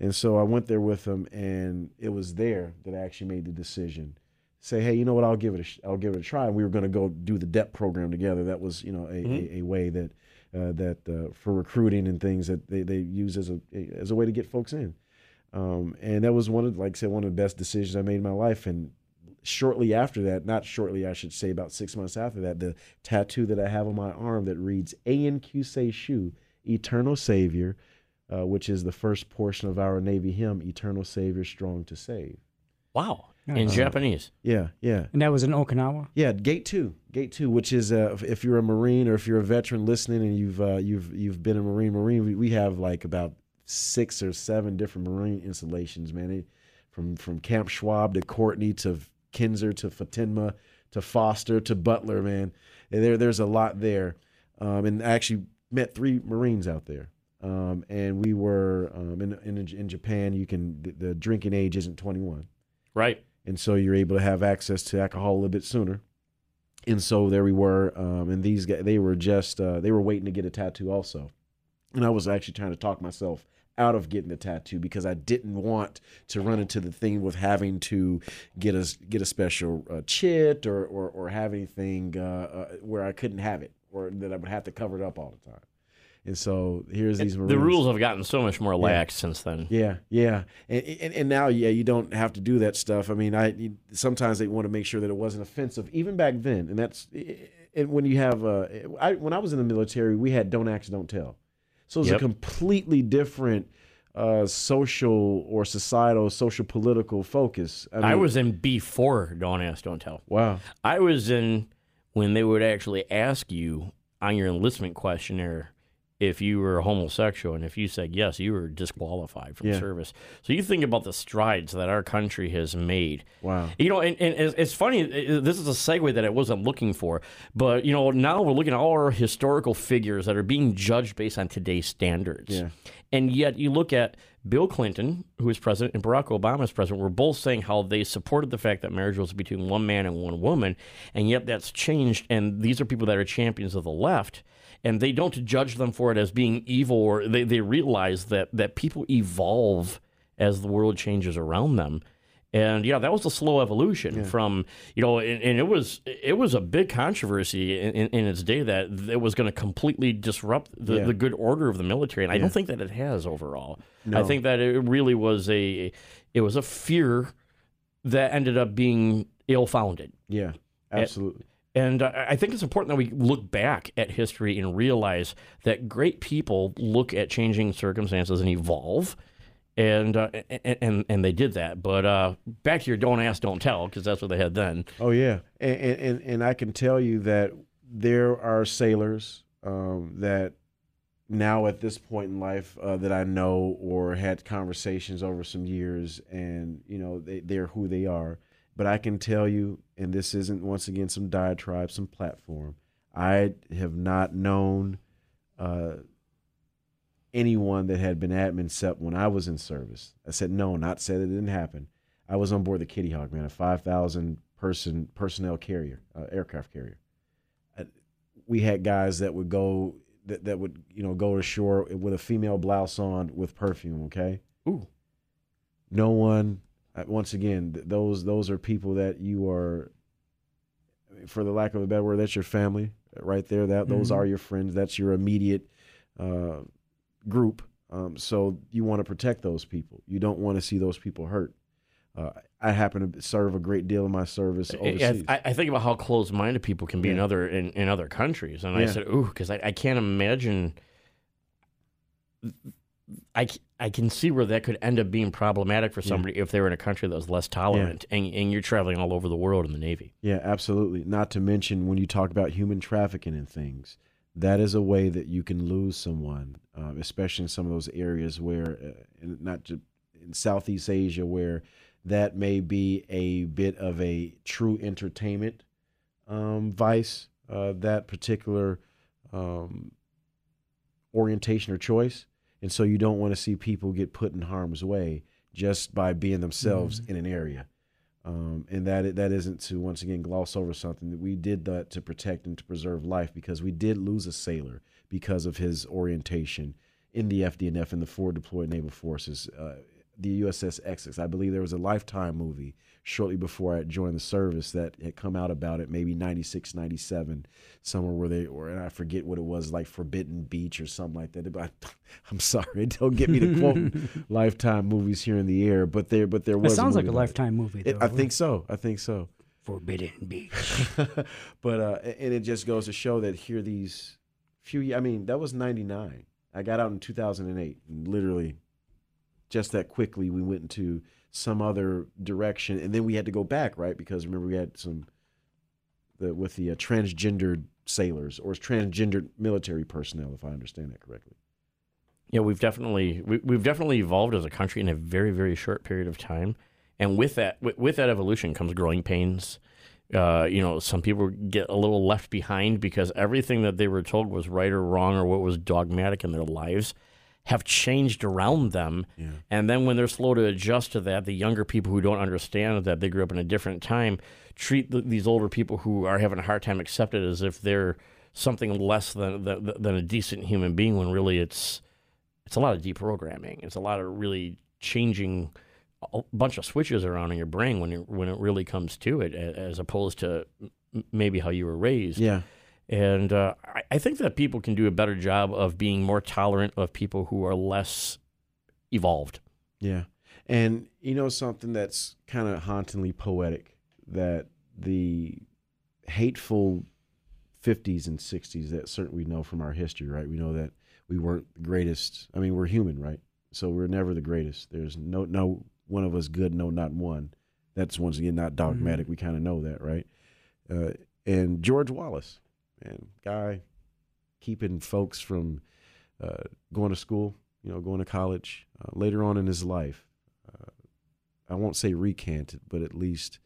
And so I went there with him, and it was there that I actually made the decision. Say, hey, you know what? I'll give it a sh- I'll give it a try. And we were going to go do the DEP program together. That was you know a, a, a way that uh, that uh, for recruiting and things that they, they use as a as a way to get folks in. Um, and that was one of, like I said, one of the best decisions I made in my life. And shortly after that, not shortly, I should say about six months after that, the tattoo that I have on my arm that reads A.N.Q. Say Shu, Eternal Savior, uh, which is the first portion of our Navy hymn, Eternal Savior, Strong to Save. Wow. In Nice. Japanese. Yeah, yeah. And that was in Okinawa. Yeah, Gate Two, Gate Two, which is uh, if- if you're a Marine or if you're a veteran listening and you've uh, you've you've been a Marine, Marine, we, we have like about six or seven different Marine installations, man. They, from from Camp Schwab to Courtney to Kinser to Futenma to Foster to Butler, man. And there there's a lot there, um, and I actually met three Marines out there. Um, and we were um, in, in in Japan. You can the, the drinking age isn't 21 Right. And so you're able to have access to alcohol a little bit sooner. And so there we were, um, and these guys they were just uh, they were waiting to get a tattoo also, and I was actually trying to talk myself out of getting a tattoo because I didn't want to run into the thing with having to get a get a special uh, chit or, or or have anything uh, uh, where I couldn't have it or that I would have to cover it up all the time. And so here's these The rules have gotten so much more lax since then. Yeah, yeah, and, and and now, yeah, you don't have to do that stuff. I mean, I you, sometimes they want to make sure that it wasn't offensive, even back then. And that's and when you have, uh, I when I was in the military, we had don't ask, don't tell. So it's Yep. a completely different uh, social or societal, social political focus. I, mean, I was in before Don't Ask, Don't Tell. wow. I was in when they would actually ask you on your enlistment questionnaire if you were homosexual, and if you said yes, you were disqualified from Yeah. service. So you think about the strides that our country has made. Wow. You know, and, and it's- it's funny. This is a segue that I wasn't looking for, but you know, now we're looking at all our historical figures that are being judged based on today's standards. Yeah. And yet, you look at Bill Clinton, who was president, and Barack Obama was president, were both saying how they supported the fact that marriage was between one man and one woman, and yet that's changed. And these are people that are champions of the left, and they don't judge them for it as being evil, or they, they realize that that people evolve as the world changes around them. And yeah, that was a slow evolution from you know, and, and it was it was a big controversy in, in, in its day that it was going to completely disrupt the, Yeah. the good order of the military, and I don't think that it has overall. I think that it really was a it was a fear that ended up being ill founded. Yeah. Absolutely. And I think it's important that we look back at history and realize that great people look at changing circumstances and evolve. And, uh, and and they did that, but uh, back to your don't ask, don't tell, because that's what they had then. Oh yeah, and and and, and I can tell you that there are sailors um, that now at this point in life uh, that I know or had conversations over some years, and you know they they're who they are. But I can tell you, and this isn't once again some diatribe, some platform. I have not known uh, anyone that had been admin SEP when I was in service. I said no, not said it didn't happen. I was on board the Kitty Hawk, man, a five thousand person personnel carrier, uh, aircraft carrier. Uh, we had guys that would go that, that would you know go ashore with a female blouse on with perfume. Okay, Ooh, no one. Uh, Once again, th- those those are people that you are, for the lack of a better word, that's your family uh, right there. That those Mhm. are your friends. That's your immediate uh, group. Um, so you want to protect those people. You don't want to see those people hurt. Uh, I happen to serve a great deal in my service I, overseas. I, I think about how closed-minded people can be in other in, in other countries, and I said, "Ooh," because I, I can't imagine. I, I can see where that could end up being problematic for somebody if they were in a country that was less tolerant, and, and you're traveling all over the world in the Navy. Yeah, absolutely. Not to mention when you talk about human trafficking and things, that is a way that you can lose someone, um, especially in some of those areas where, uh, not just in Southeast Asia, where that may be a bit of a true entertainment um, vice. Uh, that particular um, orientation or choice, and so you don't want to see people get put in harm's way just by being themselves in an area. Um, and that that isn't to once again gloss over something that we did that to protect and to preserve life because we did lose a sailor because of his orientation in the FDNF and the forward deployed naval forces. Uh, the USS Essex. I believe there was a Lifetime movie shortly before I joined the service that had come out about it, maybe 96, 97, somewhere where they, or and I forget what it was, like Forbidden Beach or something like that. But I'm sorry, don't get me to quote Lifetime movies here in the air, but there, but there was. It sounds like a about it. lifetime movie. It- though. I think so. I think so. Forbidden Beach. but uh, and it just goes to show that here these few. I mean, that was '99. I got out in 2008. And literally, just that quickly, we went into some other direction, and then we had to go back, right? Because remember, we had some the with the uh, transgendered sailors or transgendered military personnel, if I understand that correctly. Yeah, we've definitely we, we've definitely evolved as a country in a very very short period of time, and with that with, with that evolution comes growing pains. Uh, you know, some people get a little left behind because everything that they were told was right or wrong or what was dogmatic in their lives have changed around them. And then when they're slow to adjust to that, the younger people who don't understand that they grew up in a different time treat th these older people who are having a hard time accept it as if they're something less than, than than a decent human being when really it's it's a lot of deprogramming. It's a lot of really changing a bunch of switches around in your brain when it, when it really comes to it, as opposed to maybe how you were raised. Yeah. And uh, I, I think that people can do a better job of being more tolerant of people who are less evolved. Yeah. And you know something that's kind of hauntingly poetic that the hateful 50s and 60s that certainly we know from our history, right? We know that we weren't the greatest. I mean, we're human, right? So we're never the greatest. There's no no one of us good, no not one. That's once again not dogmatic. We kind of know that, right? Uh, and George Wallace, man, guy keeping folks from uh, going to school, you know, going to college uh, later on in his life. Uh, I won't say recanted, but at least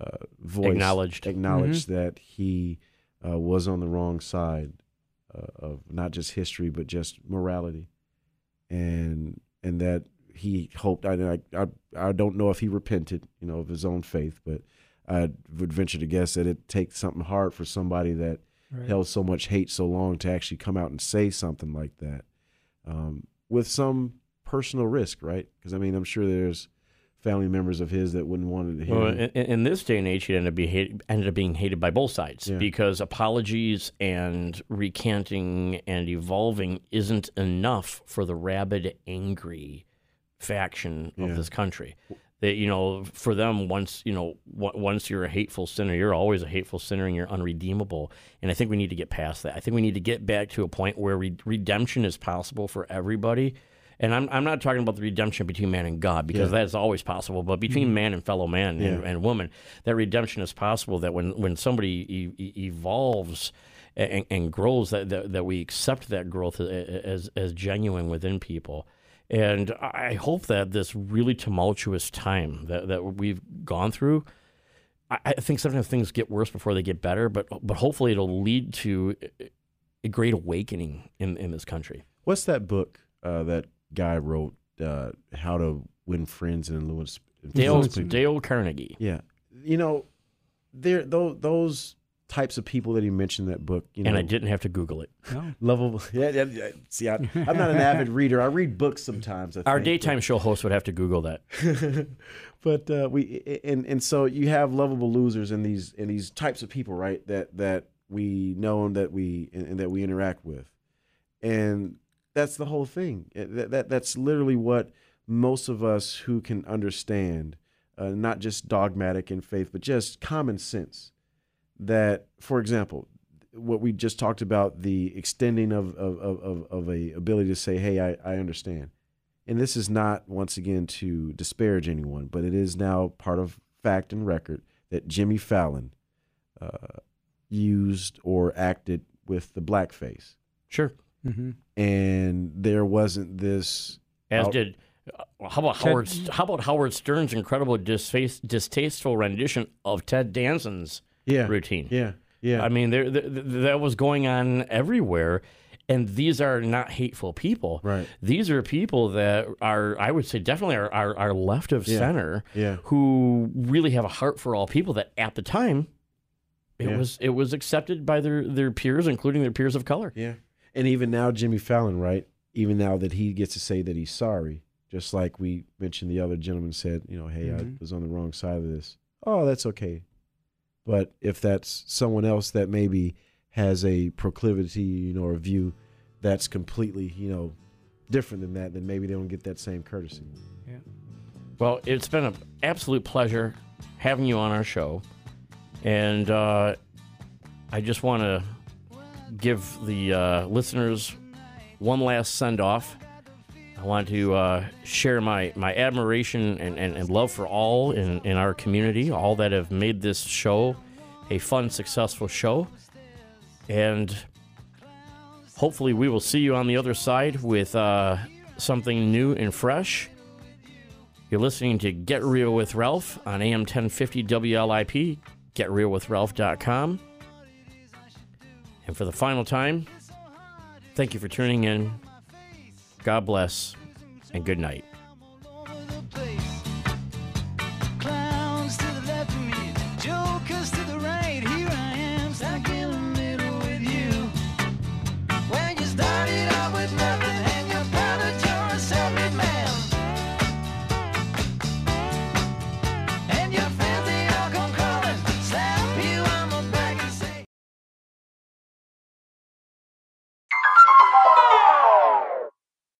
uh, voiced, Acknowledged. acknowledged that he uh, was on the wrong side uh, of not just history but just morality, and and that he hoped. I, I I I don't know if he repented, you know, of his own faith, but I would venture to guess that it takes something hard for somebody that Right. held so much hate so long to actually come out and say something like that um, with some personal risk, right? Because I mean, I'm sure there's family members of his that wouldn't want to hear. Well, in, in this day and age, he ended up, be hate, ended up being hated by both sides Yeah. because apologies and recanting and evolving isn't enough for the rabid, angry faction of Yeah. this country. That you know, for them, once you know, once you're a hateful sinner, you're always a hateful sinner, and you're unredeemable. And I think we need to get past that. I think we need to get back to a point where re- redemption is possible for everybody. And I'm, I'm not talking about the redemption between man and God because Yeah. that's always possible, but between mm-hmm. man and fellow man and, Yeah. and woman, that redemption is possible. That when, when somebody e- evolves and, and grows, that, that that we accept that growth as as genuine within people. And I hope that this really tumultuous time that, that we've gone through, I, I think sometimes things get worse before they get better, but but hopefully it'll lead to a great awakening in, in this country. What's that book uh, that guy wrote? Uh, How to Win Friends and Influence. Dale. Dale Carnegie. Yeah, you know, there those those types of people that he mentioned in that book. You know, And I didn't have to Google it. No. lovable. Yeah, yeah, yeah. See, I, I'm not an avid reader. I read books sometimes. I Our think, but- daytime show host would have to Google that. but uh, we and and so you have lovable losers and these and these types of people, right? That that we know and that we and, and that we interact with, and that's the whole thing. Uh, That, that that's literally what most of us who can understand, uh, not just dogmatic in faith, but just common sense. That, for example, what we just talked about the extending of of, of, of, of a ability to say, "Hey, I, I understand." and this is not once again to disparage anyone, but it is now part of fact and record that Jimmy Fallon uh, used or acted with the blackface, Sure. hmm and there wasn't this. As Out- did. uh, How about Ted- Howard? How about Howard Stern's incredible disface, distasteful rendition of Ted Danson's Yeah, routine? yeah, yeah. I mean, there, th th- that was going on everywhere, And these are not hateful people. Right. These are people that are, I would say, definitely are, are, are left of Yeah. center Yeah. who really have a heart for all people that at the time it Yeah. was it was accepted by their, their peers, including their peers of color. Yeah. And even now, Jimmy Fallon, right? Even now that he gets to say that he's sorry, just like we mentioned, the other gentleman said, you know, hey, I Mhm. was on the wrong side of this. Oh, that's okay. But if that's someone else that maybe has a proclivity, you know, or view that's completely, you know, different than that, then maybe they don't get that same courtesy. Yeah. Well, it's been an absolute pleasure having you on our show. And uh, I just want to give the uh, listeners one last send off. I want to uh, share my, my admiration and, and, and love for all in, in our community, all that have made this show a fun, successful show. And hopefully, we will see you on the other side with uh, something new and fresh. You're listening to Get Real with Ralph on AM 1050 WLIP, getrealwithralph.com. And for the final time, thank you for tuning in. God bless and good night.